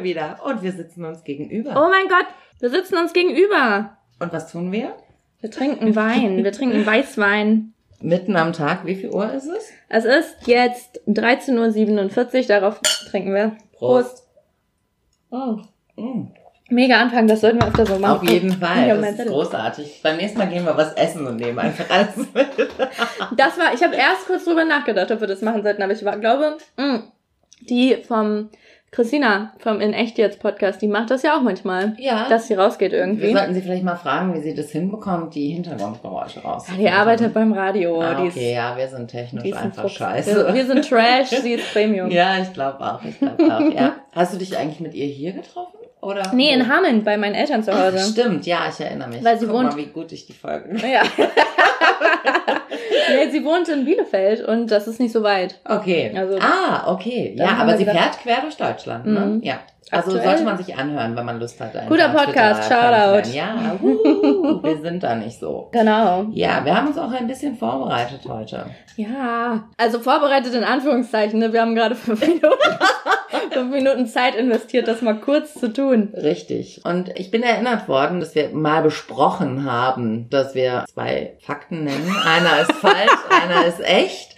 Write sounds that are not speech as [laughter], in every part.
Wir wieder und wir sitzen uns gegenüber. Oh mein Gott, wir sitzen uns gegenüber. Und was tun wir? Wir trinken Wein. Wir trinken Weißwein. Mitten am Tag, wie viel Uhr ist es? Es ist jetzt 13.47 Uhr, darauf trinken wir. Prost. Oh. Mm. Mega Anfang, das sollten wir öfter so machen. Auf jeden Fall, Ja, das ist Zettel. großartig. Beim nächsten Mal gehen wir was essen und nehmen einfach alles mit. Das war, ich habe erst kurz drüber nachgedacht, ob wir das machen sollten, aber ich war, glaube, mh, die vom Christina vom In Echt Jetzt Podcast, die macht das ja auch manchmal, Ja. dass sie rausgeht wir irgendwie. sollten sie vielleicht mal fragen, wie sie das hinbekommt, die Hintergrundgeräusche raus. Ja, die arbeitet beim Radio. Ah, die ist, okay, ja, wir sind technisch einfach Fuchs. scheiße. Wir, wir sind Trash, sie ist [laughs] Premium. Ja, ich glaube auch. Ich glaube auch. Ja. Hast du dich eigentlich mit ihr hier getroffen? Oder? Nee, in Hameln bei meinen Eltern zu Ach, Hause. stimmt, ja, ich erinnere mich. Weil sie Guck wohnt- mal, wie gut ich die Folge. Ja. [laughs] [laughs] nee, sie wohnt in Bielefeld und das ist nicht so weit. Okay. Also- ah, okay. Ja, aber sie gedacht- fährt quer durch Deutschland, ne? Mhm. Ja. Also Aktuell- sollte man sich anhören, wenn man Lust hat. Guter Podcast, Shoutout. Ja, wuhu, wir [laughs] sind da nicht so. Genau. Ja, wir haben uns auch ein bisschen vorbereitet heute. Ja, also vorbereitet in Anführungszeichen. Ne? Wir haben gerade fünf [laughs] Minuten, fünf Minuten Zeit investiert, das mal kurz zu tun. Richtig. Und ich bin erinnert worden, dass wir mal besprochen haben, dass wir zwei Fakten nennen. Einer ist falsch, [laughs] einer ist echt.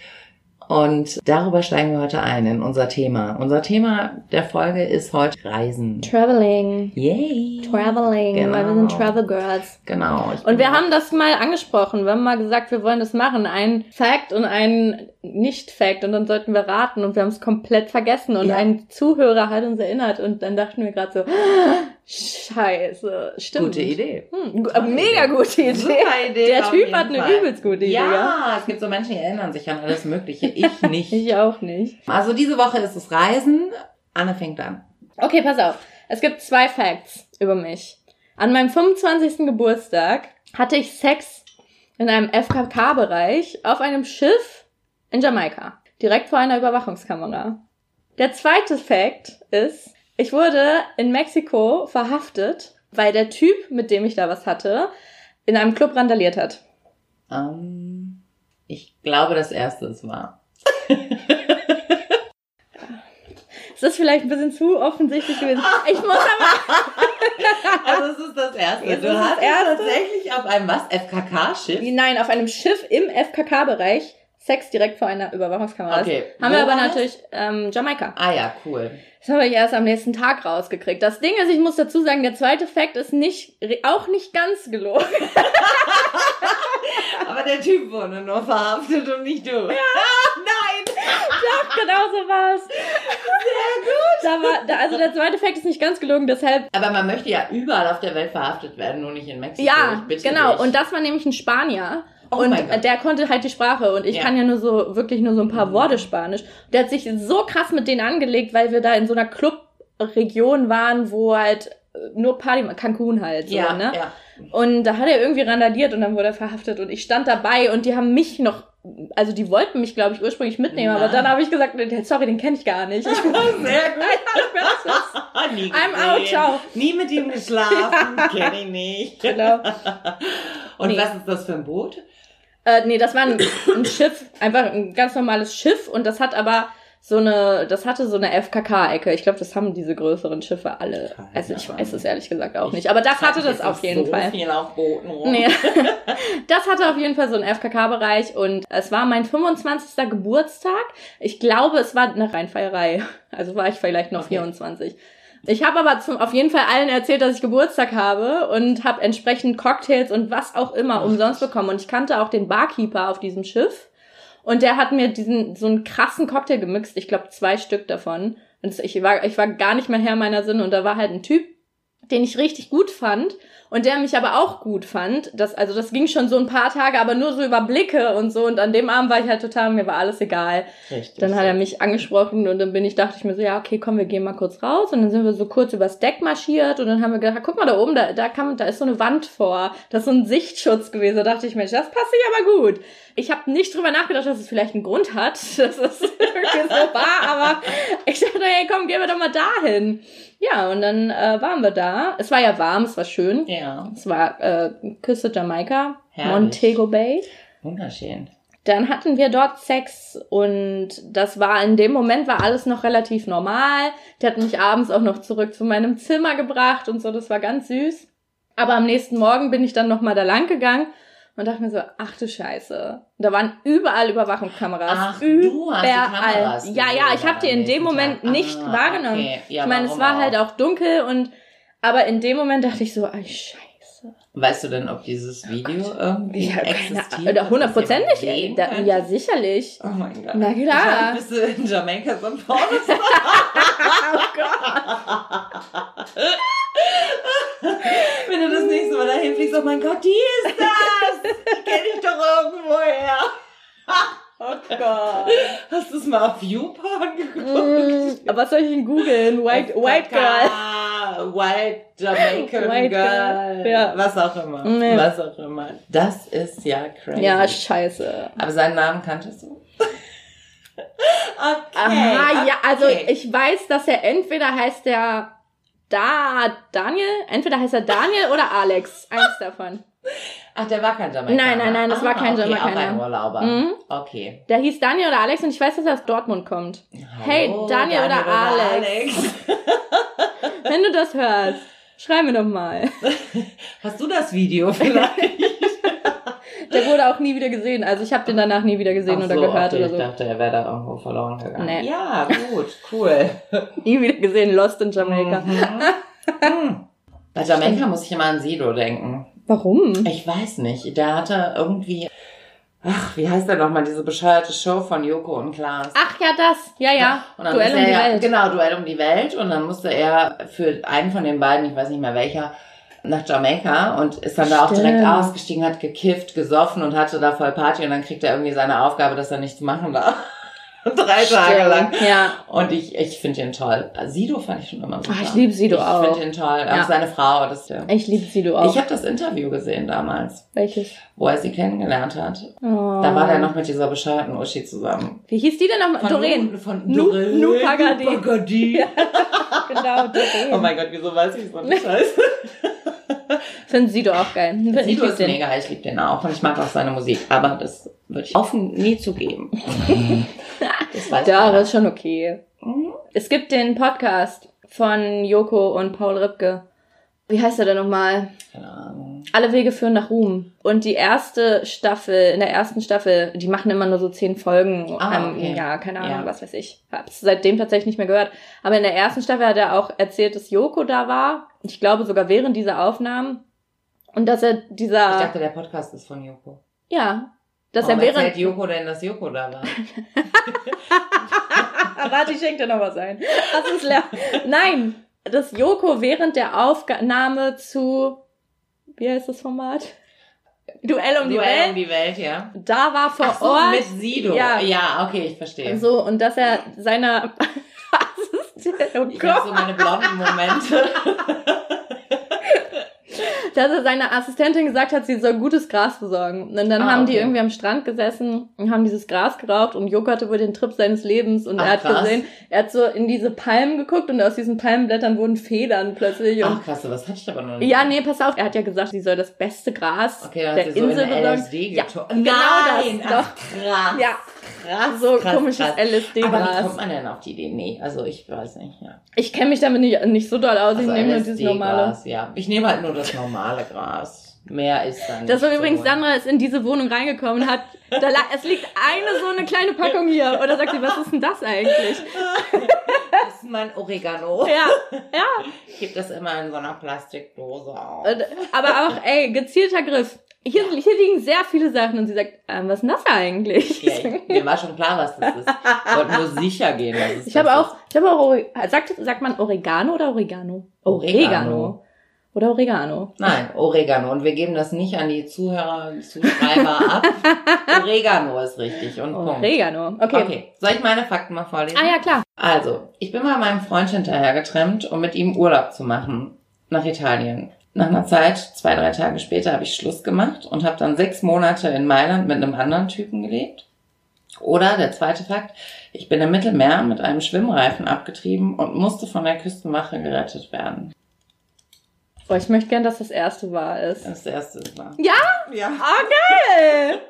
Und darüber steigen wir heute ein in unser Thema. Unser Thema der Folge ist heute Reisen. Traveling. Yay! Traveling, Genau. weil wir sind Travel Girls. Genau. Und wir haben das mal angesprochen. Wir haben mal gesagt, wir wollen das machen. Ein Fact und ein Nicht-Fact. Und dann sollten wir raten. Und wir haben es komplett vergessen. Und Ja. ein Zuhörer hat uns erinnert. Und dann dachten wir gerade so, scheiße, stimmt. Gute Idee. Hm, äh, mega gute Idee. Super Idee. Der Typ hat eine Fall. übelst gute Idee. Ja, es gibt so Menschen, die erinnern sich an alles Mögliche. Ich [laughs] nicht. Ich auch nicht. Also diese Woche ist es Reisen. Anne fängt an. Okay, pass auf. Es gibt zwei Facts über mich. An meinem 25. Geburtstag hatte ich Sex in einem FKK-Bereich auf einem Schiff in Jamaika. Direkt vor einer Überwachungskamera. Der zweite Fact ist, ich wurde in Mexiko verhaftet, weil der Typ, mit dem ich da was hatte, in einem Club randaliert hat. Ähm, ich glaube, das erste ist wahr. Es ist vielleicht ein bisschen zu offensichtlich gewesen. Ich muss aber [laughs] Also es ist das erste. Es du hast Erste. tatsächlich auf einem was? FKK-Schiff? Nein, auf einem Schiff im FKK-Bereich Sex direkt vor einer Überwachungskamera. Okay. Haben wir aber war natürlich ähm, Jamaika. Ah ja, cool. Das habe ich erst am nächsten Tag rausgekriegt. Das Ding ist, ich muss dazu sagen, der zweite Fakt ist nicht auch nicht ganz gelogen. [laughs] Aber der Typ wurde nur verhaftet und nicht du. Ja. Nein! Doch, genau so war's. Sehr gut. Da war, da, also der zweite Fakt ist nicht ganz gelogen, deshalb. Aber man möchte ja überall auf der Welt verhaftet werden, nur nicht in Mexiko. Ja, Ich bitte genau. Dich. Und das war nämlich ein Spanier. Oh und der konnte halt die Sprache und ich Ja. kann ja nur so, wirklich nur so ein paar Mhm. Worte Spanisch. Der hat sich so krass mit denen angelegt, weil wir da in so einer Clubregion waren, wo halt äh, nur Party, Cancun halt, so, ja, ne? ja. Und da hat er irgendwie randaliert und dann wurde er verhaftet und ich stand dabei und die haben mich noch, also die wollten mich, glaube ich, ursprünglich mitnehmen, aber Nein. dann habe ich gesagt, sorry, den kenne ich gar nicht. [laughs] [laughs] Ich bin, Sehr [laughs] gut. Nie I'm out, gesehen. ciao. Nie mit ihm geschlafen, kenne ich nicht. genau. Und Nee. was ist das für ein Boot? Äh, nee, das war ein, ein Schiff, einfach ein ganz normales Schiff und das hat aber so eine, das hatte so eine FKK-Ecke. Ich glaube, das haben diese größeren Schiffe alle. Keine Also ich weiß es ehrlich gesagt auch nicht. Aber das hatte das auf jeden so Fall. viel auf Booten rum. Nee. [laughs] [laughs] Das hatte auf jeden Fall so einen FKK-Bereich und es war mein 25. Geburtstag. Ich glaube, es war eine Reinfeierei. Also war ich vielleicht noch Okay. 24. Ich habe aber zum, auf jeden Fall allen erzählt, dass ich Geburtstag habe und habe entsprechend Cocktails und was auch immer umsonst bekommen. Und ich kannte auch den Barkeeper auf diesem Schiff. Und der hat mir diesen so einen krassen Cocktail gemixt. Ich glaube zwei Stück davon. Und ich war ich war gar nicht mehr Herr meiner Sinne. Und da war halt ein Typ, den ich richtig gut fand und der mich aber auch gut fand. Das, also das ging schon so ein paar Tage, aber nur so über Blicke und so. Und an dem Abend war ich halt total, mir war alles egal. Richtig. Dann hat er mich angesprochen und dann bin ich, dachte ich mir so, ja, okay, komm, wir gehen mal kurz raus. Und dann sind wir so kurz übers Deck marschiert und dann haben wir gedacht, guck mal da oben, da, da, kann, da ist so eine Wand vor. Das ist so ein Sichtschutz gewesen. Da dachte ich, Mensch, das passt sich aber gut. Ich habe nicht drüber nachgedacht, dass es vielleicht einen Grund hat, [laughs] dass es irgendwie so war, aber ich dachte, hey, komm, gehen wir doch mal dahin. Ja, und dann äh, waren wir da. Es war ja warm, es war schön. Ja, Es war äh, Küste Jamaika, Herrlich. Montego Bay. wunderschön. Dann hatten wir dort Sex und das war in dem Moment war alles noch relativ normal. Der hat mich abends auch noch zurück zu meinem Zimmer gebracht und so, das war ganz süß. Aber am nächsten Morgen bin ich dann noch mal da lang gegangen und dachte mir so, ach du Scheiße. Da waren überall Überwachungskameras. Ach, überall. du hast die Kameras ja, ja, ich habe die in dem Moment nächsten nicht Tag. Ah, wahrgenommen. okay. Ja, ich meine, es war auch? halt auch dunkel und aber in dem Moment dachte ich so, ey, Scheiße. Weißt du denn, ob dieses Video irgendwie Ja, existiert? Hundertprozentig. ja, sicherlich. Oh mein Gott. Na klar. Bist du in Jamaika so ein Pornostar. [laughs] Wenn du das nächste Mal dahin fliegst, oh mein Gott, die ist das! Die kenne ich doch irgendwoher. [laughs] Oh Gott. Hast du es mal auf YouPorn geguckt? Mm, aber was soll ich denn googeln? White, white Girl. White Jamaican White Girl. Girl, ja. Was auch immer. Nee. Was auch immer. Das ist ja crazy. Ja, scheiße. Aber seinen Namen kanntest du? [laughs] okay. Aha, ja, also okay. ich weiß, dass er entweder heißt der da Daniel, entweder heißt er Daniel oder Alex. Eins davon. [laughs] Ach, der war kein Jamaikaner. Nein, nein, nein, das war kein okay, Jamaikaner. Auch ein Urlauber. Mhm. Okay. Der hieß Daniel oder Alex und ich weiß, dass er aus Dortmund kommt. Hey, Hallo, Daniel oder Alex? Alex. [laughs] Wenn du das hörst, schreib mir doch mal. [laughs] Hast du das Video vielleicht? [laughs] Der wurde auch nie wieder gesehen. Also ich habe den danach nie wieder gesehen Ach oder so, gehört okay, oder so. Ich dachte, er wäre da irgendwo verloren gegangen. Nee. Ja, gut, cool. Nie wieder gesehen, Lost in Jamaica. Mhm. Mhm. Bei Jamaika muss ich immer an Sido denken. Warum? Ich weiß nicht. Der hatte irgendwie. Ach, wie heißt der nochmal, diese bescheuerte Show von Joko und Klaas? Ach ja, das. Ja, ja. Und dann Duell um die er, Welt. Genau, Duell um die Welt. Und dann musste er für einen von den beiden, ich weiß nicht mehr welcher, nach Jamaika und ist dann da auch Stimmt. direkt ausgestiegen, hat gekifft, gesoffen und hatte da voll Party und dann kriegt er irgendwie seine Aufgabe, dass er nichts machen darf. [laughs] Drei Tage lang. Ja. Und ich, ich finde ihn toll. Sido fand ich schon immer super. Ach, ich liebe Sido ich auch. Ich finde ihn toll. Ja. Auch seine Frau. Das ist der. Ich liebe Sido auch. Ich habe das Interview gesehen damals, Welches? wo er sie kennengelernt hat. Oh. Da war der noch mit dieser bescheuerten Uschi zusammen. Wie hieß die denn nochmal? Doreen. Nu, von Doreen. Nu Pagadi. Nu Pagadi. [laughs] Genau, Doreen. Oh mein Gott, wieso weiß ich so eine [laughs] Scheiße? [laughs] Finden Sido auch geil. Find ich Sido ist den. mega, ich liebe den auch und ich mag auch seine Musik, aber das würde ich offen nie zugeben. [laughs] das weiß Ja, aber keiner. ist schon okay. Mhm. Es gibt den Podcast von Joko und Paul Ripke. Wie heißt er denn nochmal? Keine Ahnung. Alle Wege führen nach Ruhm. Und die erste Staffel, in der ersten Staffel, die machen immer nur so zehn Folgen. Ah, ähm, okay. Ja, keine Ahnung, Ja. was weiß ich. Hab's seitdem tatsächlich nicht mehr gehört. Aber in der ersten Staffel hat er auch erzählt, dass Joko da war. Ich glaube sogar während dieser Aufnahmen. Und dass er Ich dieser, dachte, der Podcast ist von Joko. ja, dass Warum er während, erzählt Joko denn, dass Joko da war? [laughs] Warte, ich schenke dir noch was ein. Das ist leer. Nein, dass Joko während der Aufnahme zu, wie heißt das Format? Duell um die Duell Welt. um die Welt, ja. da war vor Ach so, Ort. mit Sido. Ja. ja, okay, ich verstehe. So, und dass er seiner [laughs] Assistentin, oh ich Gott, habe so meine [laughs] blonden Momente. Dass er seiner Assistentin gesagt hat, sie soll gutes Gras besorgen. Und dann Ah, haben die okay. irgendwie am Strand gesessen und haben dieses Gras geraucht und Joko hatte wohl den Trip seines Lebens und Ach, er hat krass. gesehen, er hat so in diese Palmen geguckt und aus diesen Palmenblättern wurden Federn plötzlich Ach krass, was hatte ich aber noch nicht. Ja, nee, pass auf. Er hat ja gesagt, sie soll das beste Gras Okay, der hat sie so Insel in besorgen. Ja, genau Nein, das. ach, Doch. krass. Ja, krass. so krass, komisches krass. Aber wie LSD-Gras. kommt man denn auf die Idee? Nee, also ich weiß nicht, ja. Ich kenne mich damit nicht, nicht so doll aus. Also ich nehme nur dieses normale. LSD-Gras, ja. Ich nehme halt nur das normale Gras. Mehr ist dann Das war nicht übrigens, so. Sandra ist in diese Wohnung reingekommen und hat, da es liegt eine so eine kleine Packung hier. Oder sagt sie, was ist denn das eigentlich? Das ist mein Oregano. Ja, ja. Ich gebe das immer in so einer Plastikdose auf. Und- Aber auch, ey, gezielter Griff. Hier, hier liegen sehr viele Sachen und sie sagt, ähm, was ist das eigentlich? Ja, ich, mir war schon klar, was das ist. Ich wollte nur sicher gehen, dass es Ich habe ist. auch, ich habe auch, sagt, sagt man Oregano oder Oregano? Oregano. Oder Oregano. Nein, Oregano. Und wir geben das nicht an die Zuhörer, Zuschreiber ab. [laughs] Oregano ist richtig. Und Punkt. Oregano. Okay. Okay, soll ich meine Fakten mal vorlesen? Ah ja, klar. Also, ich bin mal meinem Freund hinterhergetrennt, um mit ihm Urlaub zu machen. Nach Italien. Nach einer Zeit, zwei, drei Tage später, habe ich Schluss gemacht und habe dann sechs Monate in Mailand mit einem anderen Typen gelebt. Oder der zweite Fakt, ich bin im Mittelmeer mit einem Schwimmreifen abgetrieben und musste von der Küstenwache gerettet werden. Boah, ich möchte gern, dass das erste wahr ist. Das erste war. Ja? Ja. Ah, geil! [laughs]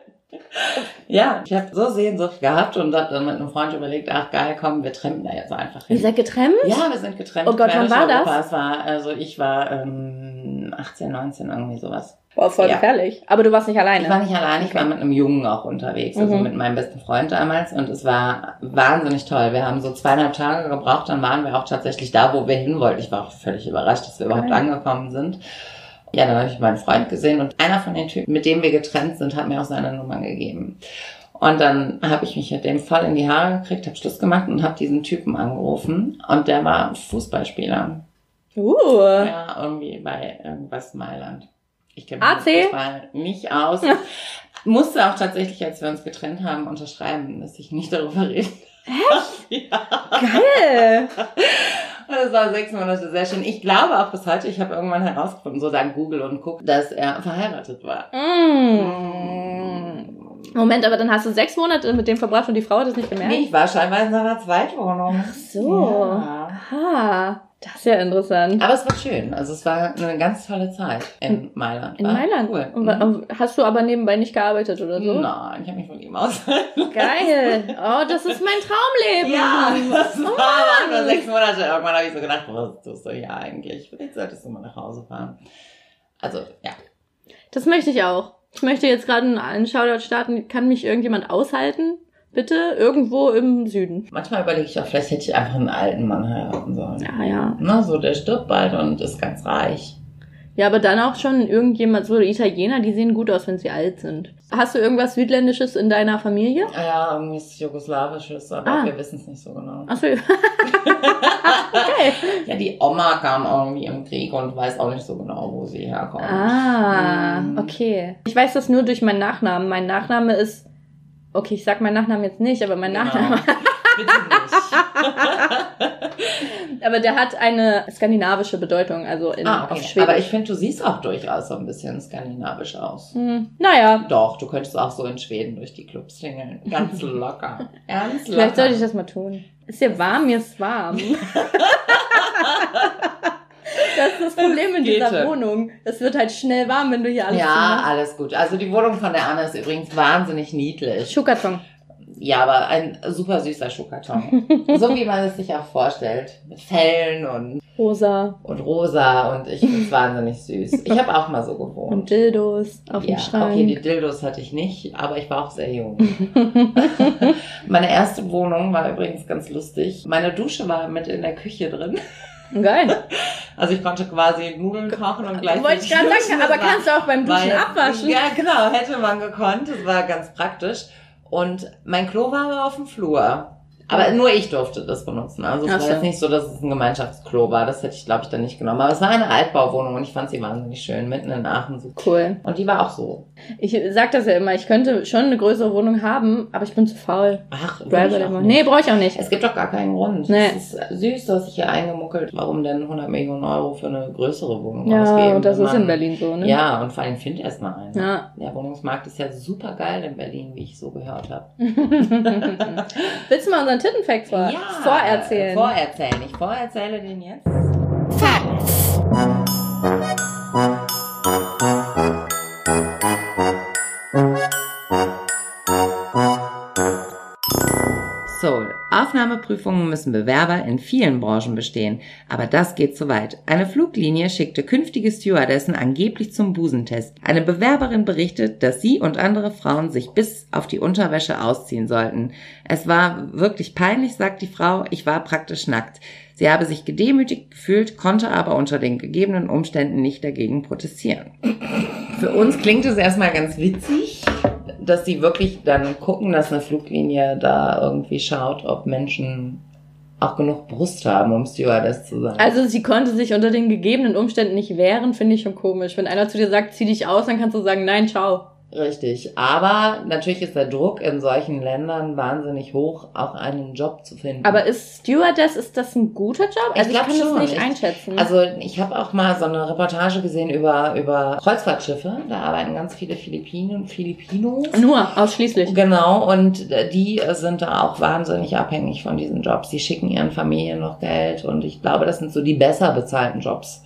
Ja, ich habe so Sehnsucht gehabt und habe dann mit einem Freund überlegt, ach geil, komm, wir trampen da jetzt einfach hin. Ihr seid getrennt? Ja, wir sind getrennt. Oh Gott, wann war das? Europa. Es war, also ich war ähm, 18, 19, irgendwie sowas. Boah, voll Ja. gefährlich. Aber du warst nicht alleine. Ich war nicht allein, ich war mit einem Jungen auch unterwegs, also Mhm. mit meinem besten Freund damals und es war wahnsinnig toll. Wir haben so zweieinhalb Tage gebraucht, dann waren wir auch tatsächlich da, wo wir hin wollten. Ich war auch völlig überrascht, dass wir überhaupt Geil. angekommen sind. Ja, dann habe ich meinen Freund gesehen und einer von den Typen, mit dem wir getrennt sind, hat mir auch seine Nummer gegeben. Und dann habe ich mich mit dem voll in die Haare gekriegt, habe Schluss gemacht und habe diesen Typen angerufen und der war Fußballspieler. Uh. Ja, irgendwie bei irgendwas Mailand. Ich kenne mich Fußball nicht aus. Musste auch tatsächlich, als wir uns getrennt haben, unterschreiben, dass ich nicht darüber rede. Echt? ja. Geil. Und Das war sechs Monate sehr schön. Ich glaube auch bis heute, ich habe irgendwann herausgefunden, so dank Google und Guck, dass er verheiratet war. Mm. Moment, aber dann hast du sechs Monate mit dem verbracht und die Frau hat es nicht gemerkt? Nee, ich war scheinbar in seiner Zweitwohnung. Ach so. Ja. Aha, das ist ja interessant. Aber es war schön. Also es war eine ganz tolle Zeit in Mailand. In Mailand. Cool. Mhm. hast du aber nebenbei nicht gearbeitet oder so? Nein, ich habe mich von ihm ausgehalten. Geil. [laughs] Oh, das ist mein Traumleben. Ja, das Oh war Mann. nur sechs Monate. Irgendwann habe ich so gedacht, was tust du hier eigentlich? Vielleicht solltest du mal nach Hause fahren. Also, ja. Das möchte ich auch. Ich möchte jetzt gerade einen Shoutout starten. Kann mich irgendjemand aushalten? Bitte? Irgendwo im Süden. Manchmal überlege ich auch, vielleicht hätte ich einfach einen alten Mann heiraten sollen. Ja, ja. Na, so, der stirbt bald und ist ganz reich. Ja, aber dann auch schon irgendjemand, so Italiener, die sehen gut aus, wenn sie alt sind. Hast du irgendwas Südländisches in deiner Familie? Ah Ja, irgendwie ist es Jugoslawisches, aber Ah. wir wissen es nicht so genau. Achso. [laughs] okay. Ja, die Oma kam irgendwie im Krieg und weiß auch nicht so genau, wo sie herkommt. Ah, Mhm. okay. Ich weiß das nur durch meinen Nachnamen. Mein Nachname ist. Okay, ich sag meinen Nachnamen jetzt nicht, aber mein Genau. Nachname. [laughs] Bitte nicht. [laughs] Aber der hat eine skandinavische Bedeutung, also in, ah, auf okay. Schwedisch. Aber ich finde, du siehst auch durchaus so ein bisschen skandinavisch aus. Hm, naja, Doch, du könntest auch so in Schweden durch die Clubs klingeln. Ganz [laughs] locker. Ganz locker. vielleicht sollte ich das mal tun. Ist dir warm? Mir ist warm. Das ist das Problem in dieser. Wohnung. Es wird halt schnell warm, wenn du hier alles Ja, zumachst. alles gut. Also die Wohnung von der Anne ist übrigens wahnsinnig niedlich. Schuhkarton. Ja, aber ein super süßer Schuhkarton. [laughs] so wie man es sich auch vorstellt. Mit Fellen und, Rosa und rosa und ich finde es wahnsinnig süß. Ich habe auch mal so gewohnt. und Dildos auf ja, dem Schrank. okay, die Dildos hatte ich nicht, aber ich war auch sehr jung. [laughs] Meine erste Wohnung war übrigens ganz lustig. Meine Dusche war mit in der Küche drin. Geil. [laughs] Also ich konnte quasi Nudeln kochen und gleichzeitig Wollte ich gerade sagen, aber war- kannst du auch beim Duschen war- abwaschen. Ja, genau, hätte man gekonnt. Das war ganz praktisch. Und mein Klo war aber auf dem Flur. Aber nur ich durfte das benutzen. Also es Ach war so. jetzt nicht so, dass es ein Gemeinschaftsklo war. Das hätte ich, glaube ich, dann nicht genommen. Aber es war eine Altbauwohnung und ich fand sie wahnsinnig schön, mitten in Aachen. So. Cool. Und die war auch so. Ich sag das ja immer, ich könnte schon eine größere Wohnung haben, aber ich bin zu faul. Ach, Driver ich auch nicht. Nee, brauche ich auch nicht. Es gibt doch gar keinen Grund. Nee. Es ist süß, du hast dich hier eingemuckelt. Warum denn 100 Millionen Euro für eine größere Wohnung Ja, ausgeben? und das ist in Berlin so, ne? Ja, und vor allem find erst mal einen. Ja. Der Wohnungsmarkt ist ja super geil in Berlin, wie ich so gehört habe. [laughs] [laughs] Willst du mal unseren Tittenfact vor vorerzählen? Vorerzählen. Ich vorerzähle den jetzt. So, Aufnahmeprüfungen müssen Bewerber in vielen Branchen bestehen, aber das geht zu weit. Eine Fluglinie schickte künftige Stewardessen angeblich zum Busentest. Eine Bewerberin berichtet, dass sie und andere Frauen sich bis auf die Unterwäsche ausziehen sollten. Es war wirklich peinlich, sagt die Frau, ich war praktisch nackt. Sie habe sich gedemütigt gefühlt, konnte aber unter den gegebenen Umständen nicht dagegen protestieren. Für uns klingt es erstmal ganz witzig, dass sie wirklich dann gucken, dass eine Fluglinie da irgendwie schaut, ob Menschen auch genug Brust haben, um Stewardess zu sein. Also sie konnte sich unter den gegebenen Umständen nicht wehren, finde ich schon komisch. Wenn einer zu dir sagt, zieh dich aus, dann kannst du sagen, nein, ciao. Richtig. Aber natürlich ist der Druck in solchen Ländern wahnsinnig hoch, auch einen Job zu finden. Aber ist Stewardess, ist das ein guter Job? Ich Also ich, glaub kann schon. das nicht Ich- einschätzen. Also ich habe auch mal so eine Reportage gesehen über, über Kreuzfahrtschiffe. Da arbeiten ganz viele Philippinen, Filipinos. Nur, ausschließlich. Genau, und die sind da auch wahnsinnig abhängig von diesen Jobs. Die schicken ihren Familien noch Geld und ich glaube, das sind so die besser bezahlten Jobs.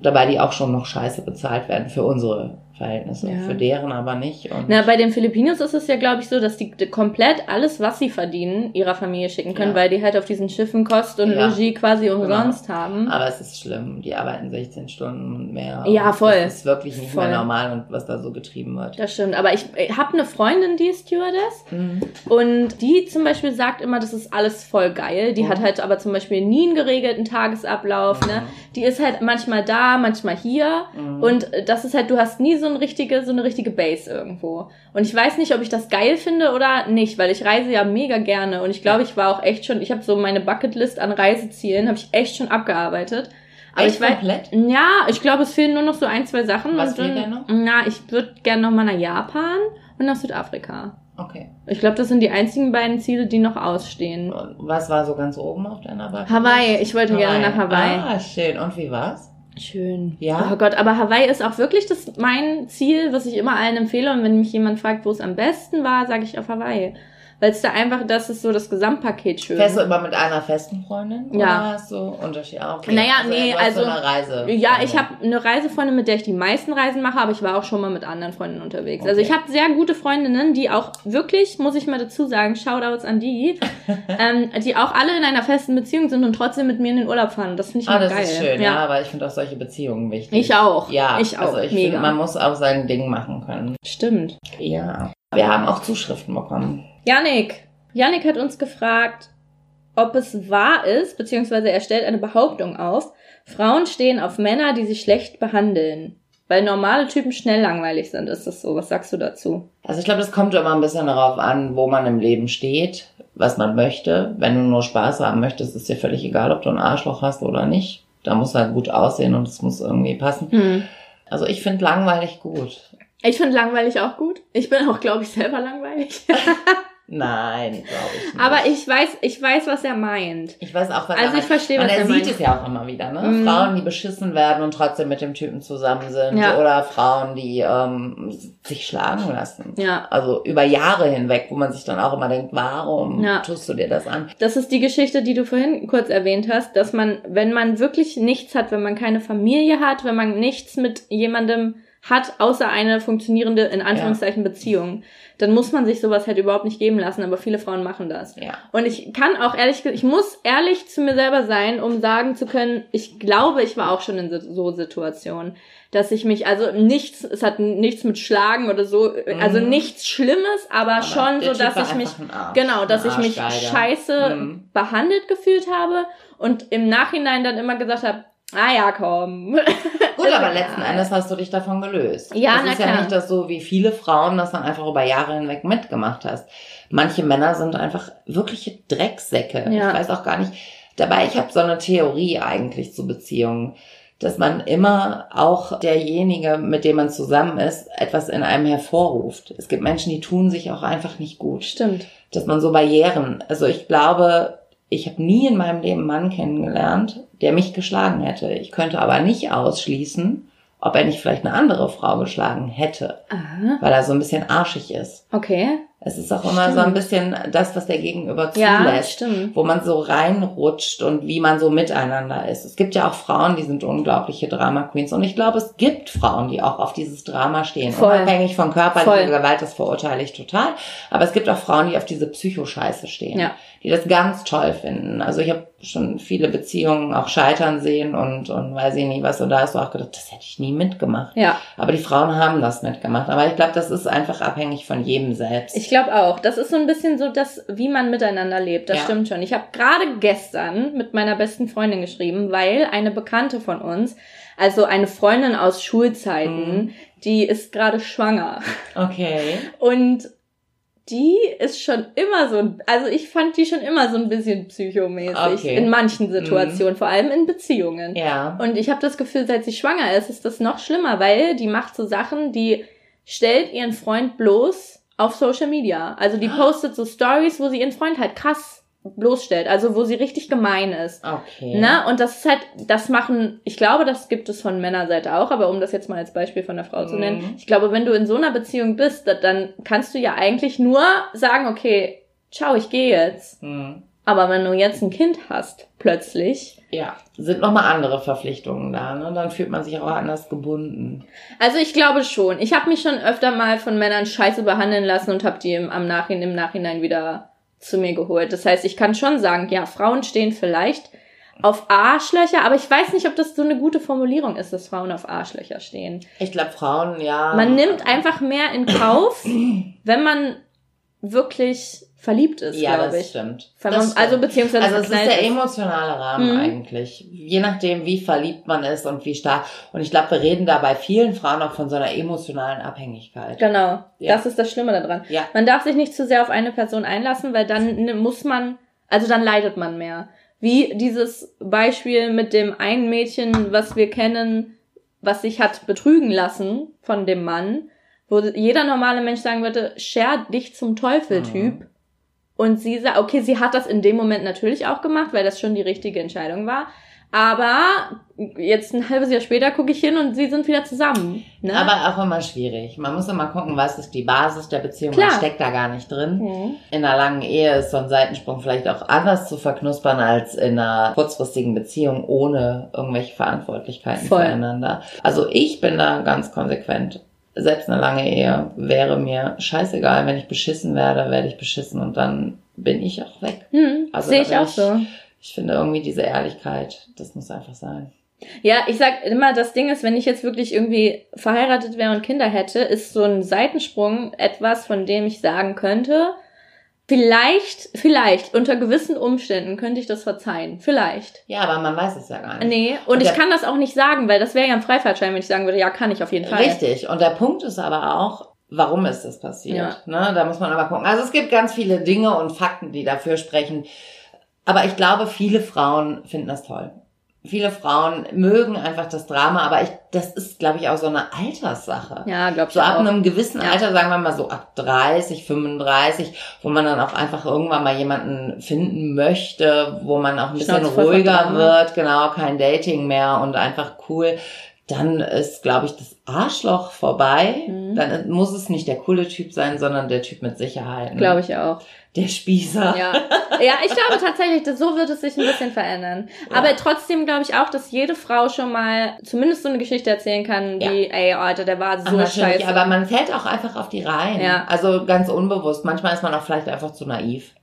Dabei die auch schon noch scheiße bezahlt werden für unsere Verhältnisse. Ja. Für deren aber nicht. Und Na, bei den Filipinos ist es ja, glaube ich, so, dass die komplett alles, was sie verdienen, ihrer Familie schicken können, Ja. weil die halt auf diesen Schiffen Kost und Ja. Logis quasi Genau. umsonst haben. aber es ist schlimm. Die arbeiten 16 Stunden und mehr. Ja, Und voll. Das ist wirklich nicht Voll. mehr normal und was da so getrieben wird. Das stimmt. Aber ich, ich habe eine Freundin, die ist Stewardess. Mhm. Und die zum Beispiel sagt immer, das ist alles voll geil. Die Mhm. hat halt aber zum Beispiel nie einen geregelten Tagesablauf. Ne? Die ist halt manchmal da, manchmal hier. Mhm. Und das ist halt, du hast nie so, ein richtige, so eine richtige Base irgendwo. Und ich weiß nicht, ob ich das geil finde oder nicht, weil ich reise ja mega gerne. Und ich glaube, ich war auch echt schon, ich habe so meine Bucketlist an Reisezielen, habe ich echt schon abgearbeitet. Aber Echt ich weiß, komplett? ja, ich glaube, es fehlen nur noch so ein, zwei Sachen. Was fehlt denn noch? Na, ich würde gerne noch mal nach Japan und nach Südafrika. Okay. Ich glaube, das sind die einzigen beiden Ziele, die noch ausstehen. Und was war so ganz oben auf deiner Bucketlist? Hawaii, ich wollte gerne nach Hawaii. Ah, schön. Und wie war's? Schön. Ja? Oh Gott, aber Hawaii ist auch wirklich das mein Ziel, was ich immer allen empfehle. Und wenn mich jemand fragt, wo es am besten war, sage ich auf Hawaii. Weil es da einfach, das ist so das Gesamtpaket schön. Fährst du immer mit einer festen Freundin? Ja. Oder hast du Unterschied? Ah, okay. Naja, also, nee, also- So eine Reise. Ja, ich habe eine Reisefreundin, mit der ich die meisten Reisen mache, aber ich war auch schon mal mit anderen Freundinnen unterwegs. Also Okay. ich habe sehr gute Freundinnen, die auch wirklich, muss ich mal dazu sagen, Shoutouts an die, [laughs] ähm, die auch alle in einer festen Beziehung sind und trotzdem mit mir in den Urlaub fahren. Das finde ich Ah, das geil. ist schön, ja, aber ich finde auch solche Beziehungen wichtig. Ich auch. Ja, Ich auch. Also ich Mega. finde, man muss auch sein Ding machen können. Stimmt. Ja. Wir haben auch Zuschriften bekommen. Janik. Janik hat uns gefragt, ob es wahr ist, beziehungsweise er stellt eine Behauptung auf, Frauen stehen auf Männer, die sie schlecht behandeln. Weil normale Typen schnell langweilig sind, ist das so? Was sagst du dazu? Also ich glaube, das kommt immer ein bisschen darauf an, wo man im Leben steht, was man möchte. Wenn du nur Spaß haben möchtest, ist dir völlig egal, ob du ein Arschloch hast oder nicht. Da muss halt gut aussehen und es muss irgendwie passen. Hm. Also ich finde langweilig gut. Ich finde langweilig auch gut. Ich bin auch, glaube ich, selber langweilig. [laughs] [laughs] Nein, glaube ich nicht. Aber ich weiß, ich weiß, was er meint. ich weiß auch, was Also er ich verstehe, Und was er er sieht meint. es ja auch immer wieder, ne? Mhm. Frauen, die beschissen werden und trotzdem mit dem Typen zusammen sind. Ja. Oder Frauen, die ähm, sich schlagen lassen. Ja. Also über Jahre hinweg, wo man sich dann auch immer denkt, warum Ja. tust du dir das an? Das ist die Geschichte, die du vorhin kurz erwähnt hast, dass man, wenn man wirklich nichts hat, wenn man keine Familie hat, wenn man nichts mit jemandem hat, außer eine funktionierende, in Anführungszeichen, Beziehung, dann muss man sich sowas halt überhaupt nicht geben lassen, aber viele Frauen machen das. Ja. Und ich kann auch ehrlich, ich muss ehrlich zu mir selber sein, um sagen zu können, ich glaube, ich war auch schon in so- Situationen, dass ich mich, also nichts, es hat nichts mit Schlagen oder so, also Mhm. nichts Schlimmes, aber, Aber schon so, Typ dass ich mich, genau, dass ich mich scheiße Mhm. behandelt gefühlt habe und im Nachhinein dann immer gesagt habe, ah ja, komm. [laughs] Gut, aber egal. letzten Endes hast du dich davon gelöst. Ja, das na ist ja klar. nicht das so, wie viele Frauen das dann einfach über Jahre hinweg mitgemacht hast. Manche Männer sind einfach wirkliche Drecksäcke. Ja. Ich weiß auch gar nicht. Dabei, ich habe so eine Theorie eigentlich zu Beziehungen, dass man immer auch derjenige, mit dem man zusammen ist, etwas in einem hervorruft. Es gibt Menschen, die tun sich auch einfach nicht gut. Stimmt. dass man so Barrieren, also ich glaube, ich habe nie in meinem Leben einen Mann kennengelernt, der mich geschlagen hätte. Ich könnte aber nicht ausschließen, ob er nicht vielleicht eine andere Frau geschlagen hätte, Aha. weil er so ein bisschen arschig ist. Okay. Es ist auch immer so ein Stimmt. bisschen das, was der Gegenüber Ja, zulässt. stimmt. Wo man so reinrutscht und wie man so miteinander ist. Es gibt ja auch Frauen, die sind unglaubliche Drama Queens. Und ich glaube, es gibt Frauen, die auch auf dieses Drama stehen. Voll. Unabhängig von körperlicher. Gewalt, das verurteile ich total. Aber es gibt auch Frauen, die auf diese Psychoscheiße stehen. Ja. Die das ganz toll finden. Also ich habe schon viele Beziehungen auch scheitern sehen und, und weiß ich nicht was. Und da hast du auch gedacht, das hätte ich nie mitgemacht. Ja. Aber die Frauen haben das mitgemacht. Aber ich glaube, das ist einfach abhängig von jedem selbst. Ich glaube auch. Das ist so ein bisschen so das, wie man miteinander lebt. Das Ja. stimmt schon. Ich habe gerade gestern mit meiner besten Freundin geschrieben, weil eine Bekannte von uns, also eine Freundin aus Schulzeiten, Mhm. die ist gerade schwanger. okay. Und die ist schon immer so, ein- also ich fand die schon immer so ein bisschen psychomäßig Okay. in manchen Situationen, vor allem in Beziehungen. Ja. Und ich habe das Gefühl, seit sie schwanger ist, ist das noch schlimmer, weil die macht so Sachen, die stellt ihren Freund bloß auf Social Media. Also die postet so Stories, wo sie ihren Freund halt krass bloßstellt, also wo sie richtig gemein ist. Okay. Ne? Und das ist halt, das machen, ich glaube, das gibt es von Männerseite auch, aber um das jetzt mal als Beispiel von der Frau zu nennen, Mhm. ich glaube, wenn du in so einer Beziehung bist, da- dann kannst du ja eigentlich nur sagen, okay, ciao, ich gehe jetzt. Hm. Aber wenn du jetzt ein Kind hast, plötzlich. Ja, sind nochmal andere Verpflichtungen da, ne? Dann fühlt man sich auch anders gebunden. Also ich glaube schon. Ich habe mich schon öfter mal von Männern scheiße behandeln lassen und habe die im, am Nachhinein, im Nachhinein wieder zu mir geholt. Das heißt, ich kann schon sagen, ja, Frauen stehen vielleicht auf Arschlöcher, aber ich weiß nicht, ob das so eine gute Formulierung ist, dass Frauen auf Arschlöcher stehen. Ich glaube, Frauen, ja. Man nimmt einfach mehr in Kauf, wenn man wirklich verliebt ist, ja, glaube das ich. stimmt. Das also stimmt. beziehungsweise Also es ist der emotionale Rahmen Mhm. eigentlich. Je nachdem, wie verliebt man ist und wie stark. Und ich glaube, wir reden da bei vielen Frauen auch von so einer emotionalen Abhängigkeit. Genau, Ja. das ist das Schlimme daran. Ja. Man darf sich nicht zu sehr auf eine Person einlassen, weil dann muss man, also dann leidet man mehr. Wie dieses Beispiel mit dem einen Mädchen, was wir kennen, was sich hat betrügen lassen von dem Mann, wo jeder normale Mensch sagen würde, scher dich zum Teufel, Mhm. Und sie sagt, okay, sie hat das in dem Moment natürlich auch gemacht, weil das schon die richtige Entscheidung war. Aber jetzt ein halbes Jahr später gucke ich hin und sie sind wieder zusammen. Ne? Aber auch immer schwierig. Man muss immer gucken, was ist die Basis der Beziehung. Klar. Man steckt da gar nicht drin. Mhm. In einer langen Ehe ist so ein Seitensprung vielleicht auch anders zu verknuspern als in einer kurzfristigen Beziehung ohne irgendwelche Verantwortlichkeiten Voll. füreinander. Also ich bin da ganz konsequent. Selbst eine lange Ehe wäre mir scheißegal. Wenn ich beschissen werde, werde ich beschissen und dann bin ich auch weg. Hm, Also sehe ich auch ich- so. Ich finde irgendwie diese Ehrlichkeit, das muss einfach sein. Ja, ich sag immer, das Ding ist, wenn ich jetzt wirklich irgendwie verheiratet wäre und Kinder hätte, ist so ein Seitensprung etwas, von dem ich sagen könnte, vielleicht, vielleicht, unter gewissen Umständen könnte ich das verzeihen. Vielleicht. Ja, aber man weiß es ja gar nicht. Nee, und, Und ich kann das auch nicht sagen, weil das wäre ja ein Freifahrtschein, wenn ich sagen würde, ja, kann ich auf jeden Fall. Richtig. Und der Punkt ist aber auch, warum ist das passiert? Ne? Da muss man aber gucken. Also es gibt ganz viele Dinge und Fakten, die dafür sprechen. Aber ich glaube, viele Frauen finden das toll. Viele Frauen mögen einfach das Drama, aber ich, das ist, glaube ich, auch so eine Alterssache. Ja, glaub ich So ab auch. einem gewissen Ja. Alter, sagen wir mal so ab 30, 35, wo man dann auch einfach irgendwann mal jemanden finden möchte, wo man auch ein bisschen ruhiger Drama. wird, genau, kein Dating mehr und einfach cool. Dann ist, glaube ich, das Arschloch vorbei. Mhm. Dann muss es nicht der coole Typ sein, sondern der Typ mit Sicherheit. Glaube ich auch. Der Spießer. Ja. ja, ich glaube tatsächlich, dass so wird es sich ein bisschen verändern. Ja. Aber trotzdem glaube ich auch, dass jede Frau schon mal zumindest so eine Geschichte erzählen kann, wie, ey, Alter, der war so Ach, scheiße. aber man fällt auch einfach auf die Reihen. Ja. Also ganz unbewusst. Manchmal ist man auch vielleicht einfach zu naiv.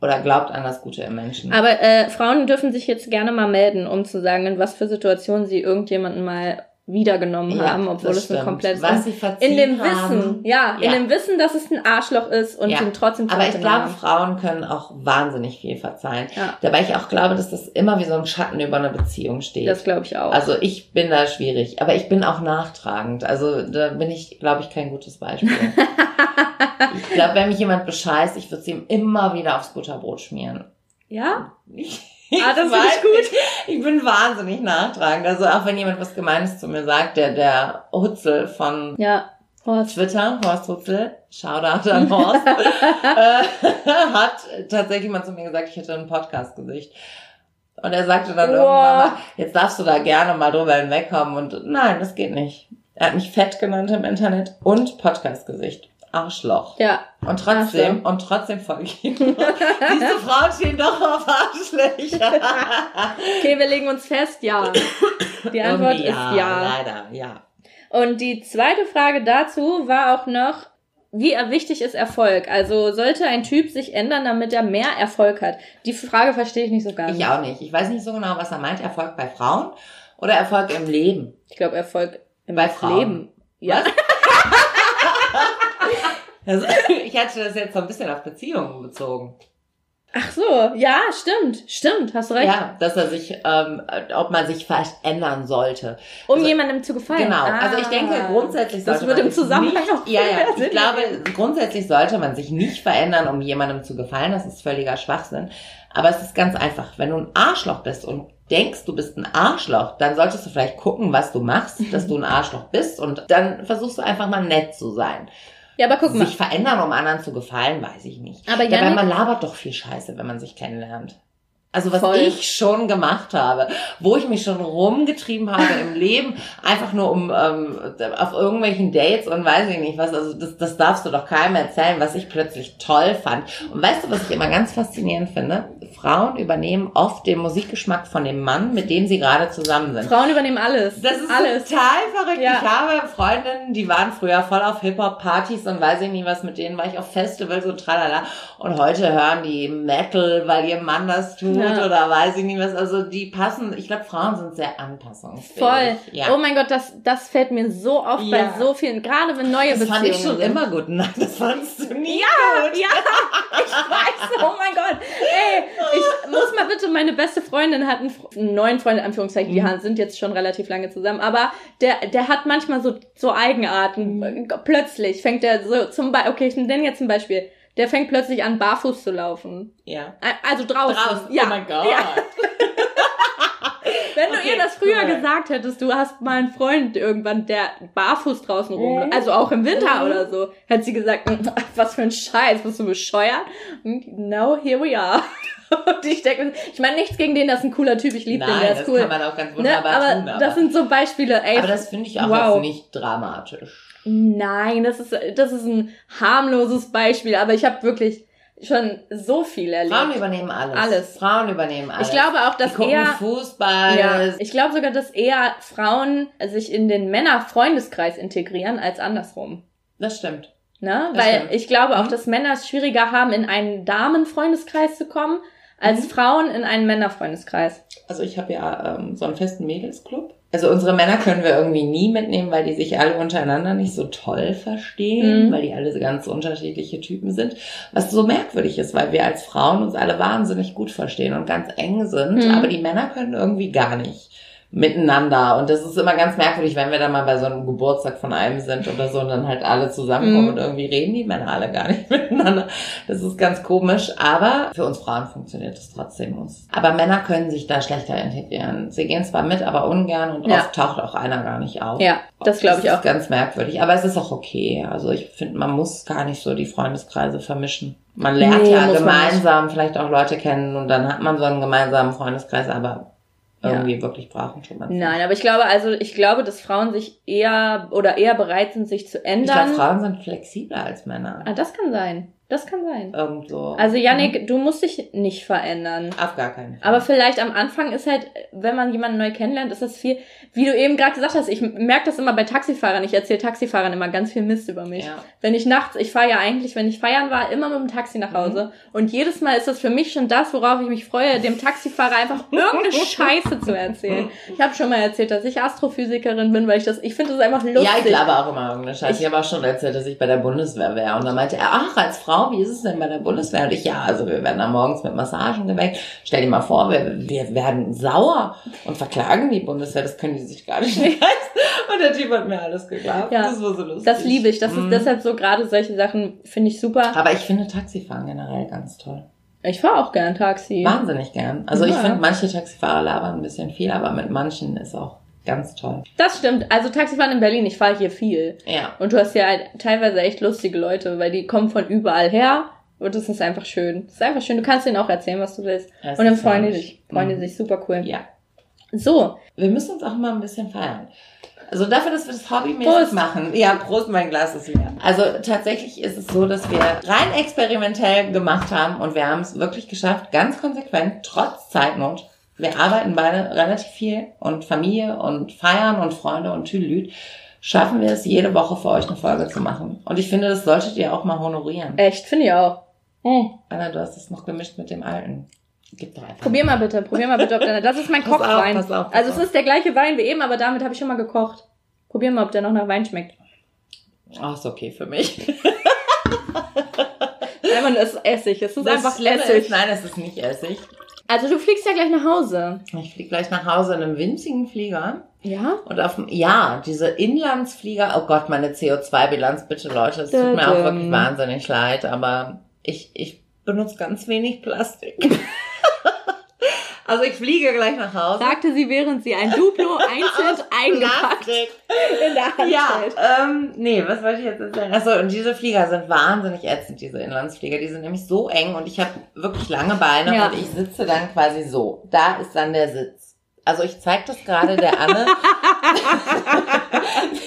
Oder glaubt an das Gute im Menschen. Aber äh, Frauen dürfen sich jetzt gerne mal melden, um zu sagen, in was für Situationen sie irgendjemanden mal wiedergenommen Ja, haben, obwohl es ein stimmt. komplettes Was sie in dem haben. Wissen, ja, in Ja. dem Wissen, dass es ein Arschloch ist und Ja. ihn trotzdem Aber ich glaube, Frauen können auch wahnsinnig viel verzeihen. Ja. Dabei ich auch glaube, dass das immer wie so ein Schatten über eine Beziehung steht. Das glaube ich auch. also ich bin da schwierig, aber ich bin auch nachtragend. Also da bin ich, glaube ich, kein gutes Beispiel. [laughs] ich glaube, wenn mich jemand bescheißt, ich würde es ihm immer wieder aufs Butterbrot schmieren. ja? Ich, Ah, das [laughs] finde ich weiß, [laughs] Ich bin wahnsinnig nachtragend. Also auch wenn jemand was Gemeines zu mir sagt, der, der Hutzel von Ja. Horst. Twitter, Horst Hutzel, Shoutout an [laughs] Horst, äh, hat tatsächlich mal zu mir gesagt, ich hätte ein Podcast-Gesicht. Und er sagte dann Wow. irgendwann mal, jetzt darfst du da gerne mal drüber hinwegkommen. Und nein, das geht nicht. Er hat mich fett genannt im Internet und Podcast-Gesicht. Arschloch. Ja. Und trotzdem, Ach und trotzdem folge ich ihm. [laughs] Diese Frauen stehen doch auf Arschlöcher. [laughs] Okay, wir legen uns fest, ja. Die Antwort Irgendwie ist ja. Leider, ja. Und die zweite Frage dazu war auch noch, wie wichtig ist Erfolg? Also sollte ein Typ sich ändern, damit er mehr Erfolg hat? Die Frage verstehe ich nicht so ganz. Ich auch nicht. Ich weiß nicht so genau, was er meint. Erfolg bei Frauen oder Erfolg im Leben? Ich glaube, Erfolg im Bei Frauen. Leben. Ja. [laughs] Also, [laughs] [laughs] ich hatte das jetzt so ein bisschen auf Beziehungen bezogen. Ach so, ja, stimmt, stimmt, hast recht. Ja, dass er sich, ähm, ob man sich verändern sollte. Um Also- jemandem zu gefallen. Genau. Ah. Also ich denke, grundsätzlich sollte Das wird man im sich Zusammenhang nicht, auch Ja, ja. mehr Sinn Ich glaube, grundsätzlich sollte man sich nicht verändern, um jemandem zu gefallen. Das ist völliger Schwachsinn. Aber es ist ganz einfach. Wenn du ein Arschloch bist und denkst, du bist ein Arschloch, dann solltest du vielleicht gucken, was du machst, dass du ein Arschloch bist und dann versuchst du einfach mal nett zu sein. Ja, aber guck mal. Sich verändern, um anderen zu gefallen, weiß ich nicht. Aber Dabei, Janik, man labert doch viel Scheiße, wenn man sich kennenlernt. Also was Voll. ich schon gemacht habe, wo ich mich schon rumgetrieben habe im Leben, einfach nur um ähm, auf irgendwelchen Dates und weiß ich nicht was, also das, das darfst du doch keinem erzählen, was ich plötzlich toll fand. Und weißt du, was ich immer ganz faszinierend finde? Frauen übernehmen oft den Musikgeschmack von dem Mann, mit dem sie gerade zusammen sind. Frauen übernehmen alles. Das ist alles. total verrückt. Ja. Ich habe Freundinnen, die waren früher voll auf Hip-Hop-Partys und weiß ich nicht was, mit denen war ich auf Festivals und tralala. Und heute hören die Metal, weil ihr Mann das tut Ja. oder weiß ich nicht was. Also die passen, ich glaube, Frauen sind sehr anpassungsfähig. Voll. Ja. Oh mein Gott, das, das fällt mir so oft bei so vielen, gerade wenn neue das fand Beziehungen ich schon sind. immer gut. Nein, das fandst du nie Ja, gut. ja, [laughs] ich weiß, oh mein Gott. Ey, ich muss mal bitte, meine beste Freundin hat einen, einen neuen Freund, in Anführungszeichen, die Mhm. sind jetzt schon relativ lange zusammen, aber der, der hat manchmal so, so Eigenarten. Mhm. Plötzlich fängt er so, zum Beispiel, okay, ich nenne jetzt ein Beispiel. Der fängt plötzlich an, barfuß zu laufen. Ja. Ä- Also draußen. Draußen. Ja. Oh mein Gott. Ja. [laughs] Wenn du Okay, ihr das früher cool. gesagt hättest, du hast mal einen Freund irgendwann, der barfuß draußen rum, Mhm. also auch im Winter Mhm. oder so, hat sie gesagt, "Mm, was für ein Scheiß, bist du bescheuert? Und Now here we are. Und ich denke, ich meine nichts gegen den, das ist ein cooler Typ, ich liebe den, der das ist cool. kann man auch ganz Ne? wunderbar Aber tun. Aber das sind so Beispiele, ey. aber das finde ich auch wow. jetzt nicht dramatisch. Nein, das ist, das ist ein harmloses Beispiel, aber ich habe wirklich schon so viel erlebt. Frauen übernehmen alles. Alles. Frauen übernehmen alles. ich glaube auch, dass die eher Fußball. Ja, ich glaube sogar, dass eher Frauen sich in den Männer-Freundeskreis integrieren als andersrum. Das stimmt. Ne? Das Weil stimmt. ich glaube auch, Mhm. dass Männer es schwieriger haben, in einen Damen-Freundeskreis zu kommen, als Mhm. Frauen in einen Männer-Freundeskreis. Also ich habe ja ähm, so einen festen Mädelsclub. Also unsere Männer können wir irgendwie nie mitnehmen, weil die sich alle untereinander nicht so toll verstehen, Mhm. weil die alle so ganz unterschiedliche Typen sind. Was so merkwürdig ist, weil wir als Frauen uns alle wahnsinnig gut verstehen und ganz eng sind, Mhm. aber die Männer können irgendwie gar nicht miteinander. Und das ist immer ganz merkwürdig, wenn wir dann mal bei so einem Geburtstag von einem sind oder so und dann halt alle zusammenkommen Mhm. und irgendwie reden die Männer alle gar nicht [laughs] miteinander. Das ist ganz komisch, aber für uns Frauen funktioniert es trotzdem. Uns. Aber Männer können sich da schlechter integrieren. Sie gehen zwar mit, aber ungern und Ja. oft taucht auch einer gar nicht auf. Ja, das glaube ich ist auch. ganz merkwürdig, aber es ist auch okay. Also ich finde, man muss gar nicht so die Freundeskreise vermischen. Man lernt Nee, ja gemeinsam vielleicht auch Leute kennen und dann hat man so einen gemeinsamen Freundeskreis, aber Ja. irgendwie wirklich brauchen tut man Nein, aber ich glaube, also ich glaube, dass Frauen sich eher oder eher bereit sind, sich zu Ich glaube, ändern. Frauen sind flexibler als Männer. ah, das kann sein. Das kann sein. Irgendwo. Also Yannick, du musst dich nicht verändern. Auf gar keinen Fall. Aber vielleicht am Anfang ist halt, wenn man jemanden neu kennenlernt, ist das viel, wie du eben gerade gesagt hast, ich merke das immer bei Taxifahrern. Ich erzähle Taxifahrern immer ganz viel Mist über mich. ja. Wenn ich nachts, ich fahre ja eigentlich, wenn ich feiern war, immer mit dem Taxi nach Hause. Und jedes Mal ist das für mich schon das, worauf ich mich freue, dem Taxifahrer einfach [laughs] irgendeine Scheiße zu erzählen. Ich habe schon mal erzählt, dass ich Astrophysikerin bin, weil ich das, ich finde das einfach lustig. Ja, ich glaube auch immer irgendeine Scheiße. Ich, habe auch schon erzählt, dass ich bei der Bundeswehr wäre. Und dann meinte er, ach, als Frau, wie ist es denn bei der Bundeswehr? Und ich, ja, also wir werden da morgens mit Massagen geweckt. Stell dir mal vor, wir, wir werden sauer und verklagen die Bundeswehr. Das können die sich gar nicht [laughs] leisten. Und der Typ hat mir alles geglaubt. Ja, das war so lustig. Das liebe ich. Das Mhm. ist deshalb so gerade solche Sachen finde ich super. Aber ich finde Taxifahren generell ganz toll. Ich fahre auch gern Taxi. Wahnsinnig gern. Also ich Ja. finde, manche Taxifahrer labern ein bisschen viel, aber mit manchen ist auch ganz toll. Das stimmt. Also Taxifahren in Berlin, ich fahre hier viel. Ja. Und du hast ja halt teilweise echt lustige Leute, weil die kommen von überall her. Und das ist einfach schön. Das ist einfach schön. Du kannst denen auch erzählen, was du willst. Es Und dann freuen die sich. Freuen die Mhm. sich. Super cool. Ja. So. Wir müssen uns auch mal ein bisschen feiern. Also dafür, dass wir das hobbymäßig Prost. machen. Ja, Prost, mein Glas ist leer. Also tatsächlich ist es so, dass wir rein experimentell gemacht haben und wir haben es wirklich geschafft, ganz konsequent, trotz Zeitnot. Wir arbeiten beide relativ viel und Familie und Feiern und Freunde und Tüdelüt. Schaffen wir es, jede Woche für euch eine Folge zu machen. Und ich finde, das solltet ihr auch mal honorieren. Echt, finde ich auch. Hm. Anna, du hast es noch gemischt mit dem alten. Gib doch einfach. Probier mal bitte, probier mal bitte, ob der, das ist mein Pass auf, Kochwein. pass auf, pass also es ist der gleiche Wein wie eben, aber damit habe ich schon mal gekocht. Probier mal, ob der noch nach Wein schmeckt. Ach, ist okay für mich. Einfach nur es ist Essig, es ist Das einfach lässig. Ist, nein, es ist nicht Essig. Also du fliegst ja gleich nach Hause. Ich fliege gleich nach Hause in einem winzigen Flieger. Ja? Und auf dem, ja, diese Inlandsflieger, oh Gott, meine CO2-Bilanz, bitte Leute, es tut mir auch wirklich wahnsinnig leid, aber ich, ich benutze ganz wenig Plastik. [laughs] also ich fliege gleich nach Hause. Sagte sie, während sie ein Duplo [laughs] einzeln eingepackt in der Hand Ja, hält. ähm, nee, was wollte ich jetzt erzählen? Achso, und diese Flieger sind wahnsinnig ätzend, diese Inlandsflieger. Die sind nämlich so eng und ich habe wirklich lange Beine Ja. und ich sitze dann quasi so. Da ist dann der Sitz. Also ich zeige das gerade der Anne. [laughs]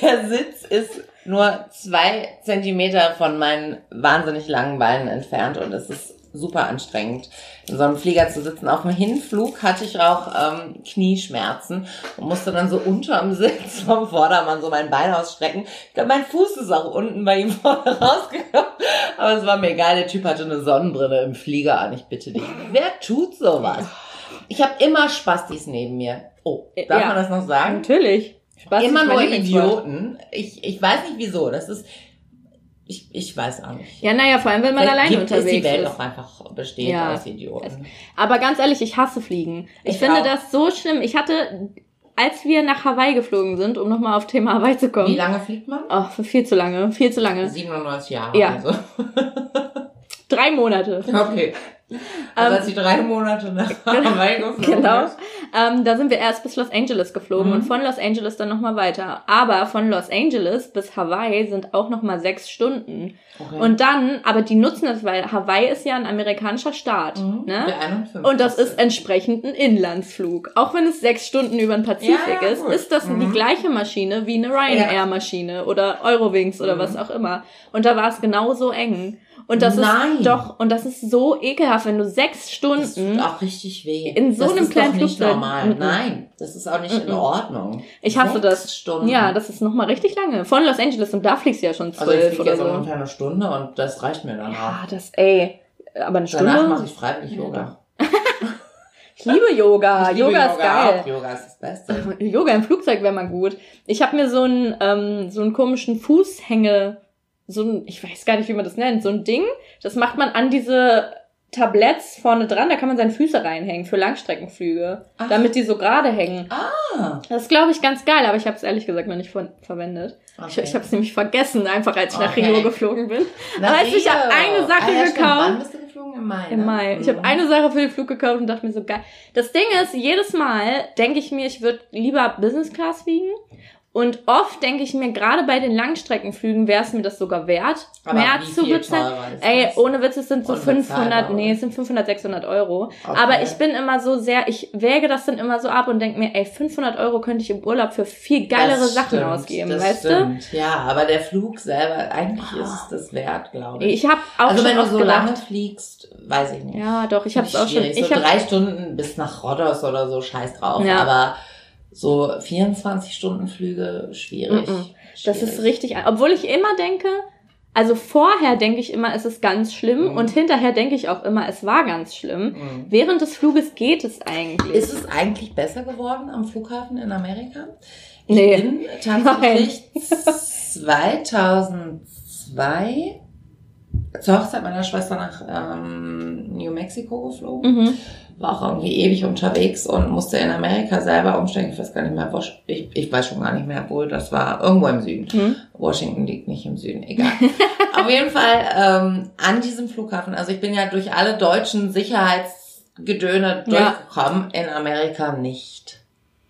der Sitz ist nur zwei Zentimeter von meinen wahnsinnig langen Beinen entfernt und es ist super anstrengend, in so einem Flieger zu sitzen. Auf dem Hinflug hatte ich auch ähm, Knieschmerzen und musste dann so unterm [laughs] Sitz vom Vordermann so mein Bein ausstrecken. Ich glaube, mein Fuß ist auch unten bei ihm [laughs] vorne rausgekommen. Aber es war mir egal, der Typ hatte eine Sonnenbrille im Flieger an. Ich bitte dich. Wer tut sowas? Ich habe immer Spastis neben mir. Oh, darf Ja. man das noch sagen? Natürlich. Spaß immer nur. Idioten. Ich, ich weiß nicht wieso. Das ist, ich, ich weiß auch nicht. Ja, naja, vor allem, wenn man Vielleicht alleine gibt unterwegs die Welt ist. auch einfach besteht Ja. aus Idioten. Aber ganz ehrlich, ich hasse Fliegen. Ich, Ich finde auch. das so schlimm. Ich hatte, als wir nach Hawaii geflogen sind, um nochmal auf Thema Hawaii zu kommen. Wie lange fliegt man? Oh, für viel zu lange, viel zu lange. 97 Jahre. Ja. Also. [laughs] Drei Monate. Okay. [laughs] Also als die drei Monate nach [laughs] Hawaii geflogen [laughs] Genau. Ähm, da sind wir erst bis Los Angeles geflogen Mhm. und von Los Angeles dann nochmal weiter. Aber von Los Angeles bis Hawaii sind auch nochmal sechs Stunden. Okay. Und dann, aber die nutzen das, weil Hawaii ist ja ein amerikanischer Staat. Mhm. Ne? Der 51. Und das ist entsprechend ein Inlandsflug. Auch wenn es sechs Stunden über den Pazifik Ja, ist, gut. ist das die Mhm. gleiche Maschine wie eine Ryanair-Maschine oder Eurowings oder Mhm. was auch immer. Und da war es genauso eng. Und das Nein. ist doch, und das ist so ekelhaft, wenn du sechs Das Stunden. tut auch richtig weh. In so das einem ist kleinen doch nicht Flugzeug. normal. Nein, das ist auch nicht in Mhm. Ordnung. Ich hasse Sechs das. Stunden. Ja, das ist nochmal richtig lange. Von Los Angeles und da fliegst du ja schon also ich zwölf fliege oder jetzt so. ungefähr eine Stunde und das reicht mir dann auch. Ja, das, ey. Aber eine Danach mache Stunde? ich freiwillig Ja, Yoga. [laughs] Ich liebe Yoga. Ich liebe Yoga ist geil. Auch. Yoga ist das Beste. [laughs] Yoga im Flugzeug wäre mal gut. Ich habe mir so einen, ähm, so einen komischen Fußhänge, so ein, ich weiß gar nicht, wie man das nennt, so ein Ding, das macht man an diese Tabletts vorne dran, da kann man seine Füße reinhängen für Langstreckenflüge, Ach. damit die so gerade hängen. Ah. Das ist, glaube ich, ganz geil, aber ich habe es ehrlich gesagt noch nicht ver verwendet. Ich, Okay. ich habe es nämlich vergessen, einfach als ich nach Okay. Rio geflogen bin. Na, weißt du, ich hab Rio. eine Sache ah, ja, gekauft. Wann bist du geflogen? Im Mai. Im ne? Mai. Ich Mhm. habe eine Sache für den Flug gekauft und dachte mir so geil. Das Ding ist, jedes Mal denke ich mir, ich würde lieber Business Class fliegen. Und oft denke ich mir, gerade bei den Langstreckenflügen wäre es mir das sogar wert, Aber mehr zu bezahlen. Ey, ohne Witz, es sind so Unbezahlbar, 500, nee, es sind 500, 600 Euro. Okay. Aber ich bin immer so sehr, ich wäge das dann immer so ab und denke mir, ey, 500 Euro könnte ich im Urlaub für viel geilere Das Sachen stimmt, ausgeben, das weißt stimmt. Ja, aber der Flug selber, eigentlich ist es das wert, glaube du? ich. Ich habe auch also schon wenn du so gedacht, lange fliegst, weiß ich nicht. ja, doch, ich habe es auch schon, ich so drei Stunden bis nach Rhodos oder so, scheiß drauf. Ja. Aber so 24 Stunden Flüge, schwierig. Mhm. Das Schwierig. ist richtig, obwohl ich immer denke, also vorher denke ich immer, es ist ganz schlimm Mhm. und hinterher denke ich auch immer, es war ganz schlimm. Mhm. Während des Fluges geht es eigentlich. Ist es eigentlich besser geworden am Flughafen in Amerika? Ich Nee. bin tatsächlich [laughs] 2002 zur Hochzeit meiner Schwester nach ähm, New Mexico geflogen. mhm. War auch irgendwie ewig unterwegs und musste in Amerika selber umsteigen. Ich weiß gar nicht mehr, wo, ich, ich weiß schon gar nicht mehr, wo das war. Irgendwo im Süden. Hm? Washington liegt nicht im Süden, egal. [laughs] Auf jeden Fall ähm, an diesem Flughafen. Also ich bin ja durch alle deutschen Sicherheitsgedöne Ja. durchgekommen, in Amerika nicht.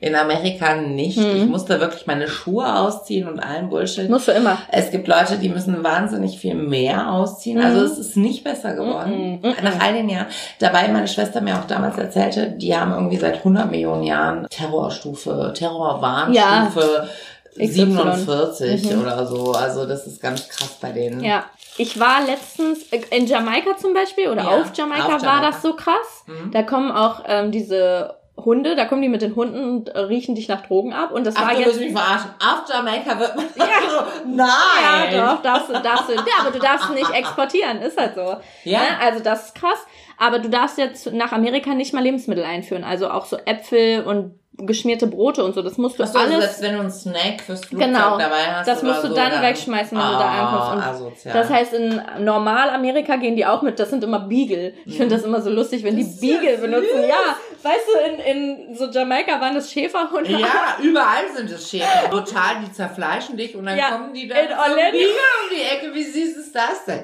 In Amerika nicht. Mhm. Ich musste wirklich meine Schuhe ausziehen und allen Bullshit. Musst du immer. Es gibt Leute, die müssen wahnsinnig viel mehr ausziehen. Mhm. Also es ist nicht besser geworden. Mhm. Nach all den Jahren. Dabei meine Schwester mir auch damals erzählte, die haben irgendwie seit 100 Millionen Jahren Terrorstufe, Terrorwarnstufe XY. 47 Mhm. oder so. Also das ist ganz krass bei denen. Ja. Ich war letztens äh, in Jamaika zum Beispiel oder Ja, auf, Jamaika auf war Jamaika. das so krass. Mhm. Da kommen auch ähm, diese Hunde, da kommen die mit den Hunden und äh, riechen dich nach Drogen ab. Und das Ach, war du jetzt. willst mich verarschen. Auf Jamaika wird man [laughs] Ja. Nein! Ja, doch, darfst du, darfst du. Ja, aber du darfst nicht exportieren, ist halt so. Ja. Ne? Also das ist krass. Aber du darfst jetzt nach Amerika nicht mal Lebensmittel einführen. Also auch so Äpfel und geschmierte Brote und so. Das musst du Achso, also alles. selbst wenn du einen Snack fürs Flugzeug Genau. dabei hast. Das musst du so, dann wegschmeißen, wenn du da ankommst. Und asozial. Das heißt, in Normal-Amerika gehen die auch mit, das sind immer Beagle. Ich finde das immer so lustig, wenn Mhm. Das die Beagle benutzen. Ja, weißt du, in, in so Jamaika waren das Schäferhunde. Ja, [laughs] überall sind es Schäfer. Total, die zerfleischen dich und dann Ja, kommen die dann in so. Beagle um die Ecke. Wie süß ist das denn?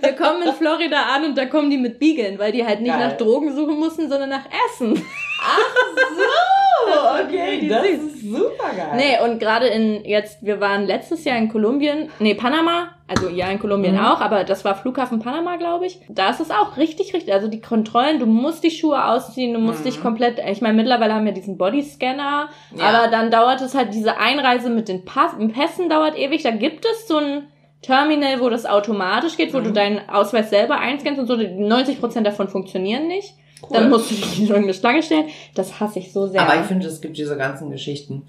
Wir kommen in Florida an und da kommen die mit Beageln, weil die halt nicht Geil. nach Drogen suchen mussten, sondern nach Essen. So, okay, das ist super geil. Nee, und gerade in jetzt, wir waren letztes Jahr in Kolumbien, nee, Panama, also ja, in Kolumbien Mhm. auch, aber das war Flughafen Panama, glaube ich. Da ist es auch richtig, richtig, also die Kontrollen, du musst die Schuhe ausziehen, du musst Mhm. dich komplett, ich meine, mittlerweile haben wir diesen Bodyscanner, Ja. aber dann dauert es halt, diese Einreise mit den Pass, mit Pässen dauert ewig, da gibt es so ein Terminal, wo das automatisch geht, wo Mhm. du deinen Ausweis selber einscannst und so. 90% davon funktionieren nicht. Cool. Dann musst du dich in irgendeine Schlange stellen. Das hasse ich so sehr. Aber ich finde, es gibt diese ganzen Geschichten,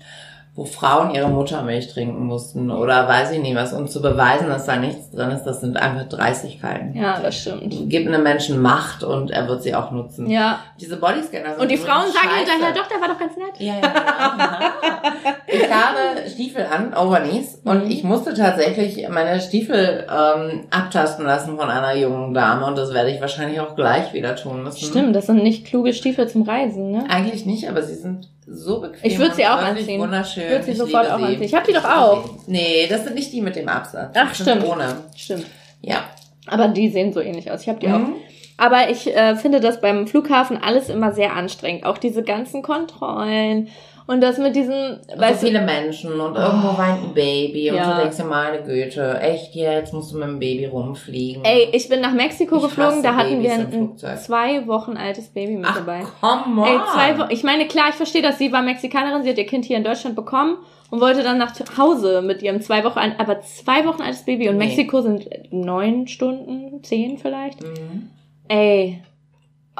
wo Frauen ihre Muttermilch trinken mussten oder weiß ich nicht was, um zu beweisen, dass da nichts drin ist, das sind einfach Dreistigkeiten. ja, das stimmt. Gib einem Menschen Macht und er wird sie auch nutzen. Ja. Diese Bodyscanner sind Und die Frauen sagen scheiße. hinterher, doch, der war doch ganz nett. Ja, ja, genau. [laughs] Ich habe Stiefel an, Overknees, und Mhm. ich musste tatsächlich meine Stiefel ähm, abtasten lassen von einer jungen Dame und das werde ich wahrscheinlich auch gleich wieder tun müssen. Stimmt, das sind nicht kluge Stiefel zum Reisen, ne? Eigentlich nicht, aber sie sind so bequem. Ich würd sie auch anziehen. Wunderschön. Ich würd sie Ich sofort auch sie. anziehen. Ich hab die doch auch. Nee, das sind nicht die mit dem Absatz. Ach, Das stimmt. Ohne. Stimmt. Ja. Aber die sehen so ähnlich aus. Ich habe die auch. Mhm. Aber ich äh, finde das beim Flughafen alles immer sehr anstrengend. Auch diese ganzen Kontrollen und das mit diesen, Und so weißt du, viele Menschen und irgendwo weint ein Baby und Ja. du denkst dir, meine Güte, echt jetzt musst du mit dem Baby rumfliegen. ey, ich bin nach Mexiko Ich geflogen, da hatten wir Babys im ein zwei Wochen altes Baby mit Ach, dabei. come on. Ey, zwei Wochen. Ich meine, klar, ich verstehe das. Sie war Mexikanerin, sie hat ihr Kind hier in Deutschland bekommen und wollte dann nach Hause mit ihrem zwei Wochen, aber zwei Wochen altes Baby und Nee. Mexiko sind neun Stunden, zehn vielleicht. Mhm. Ey.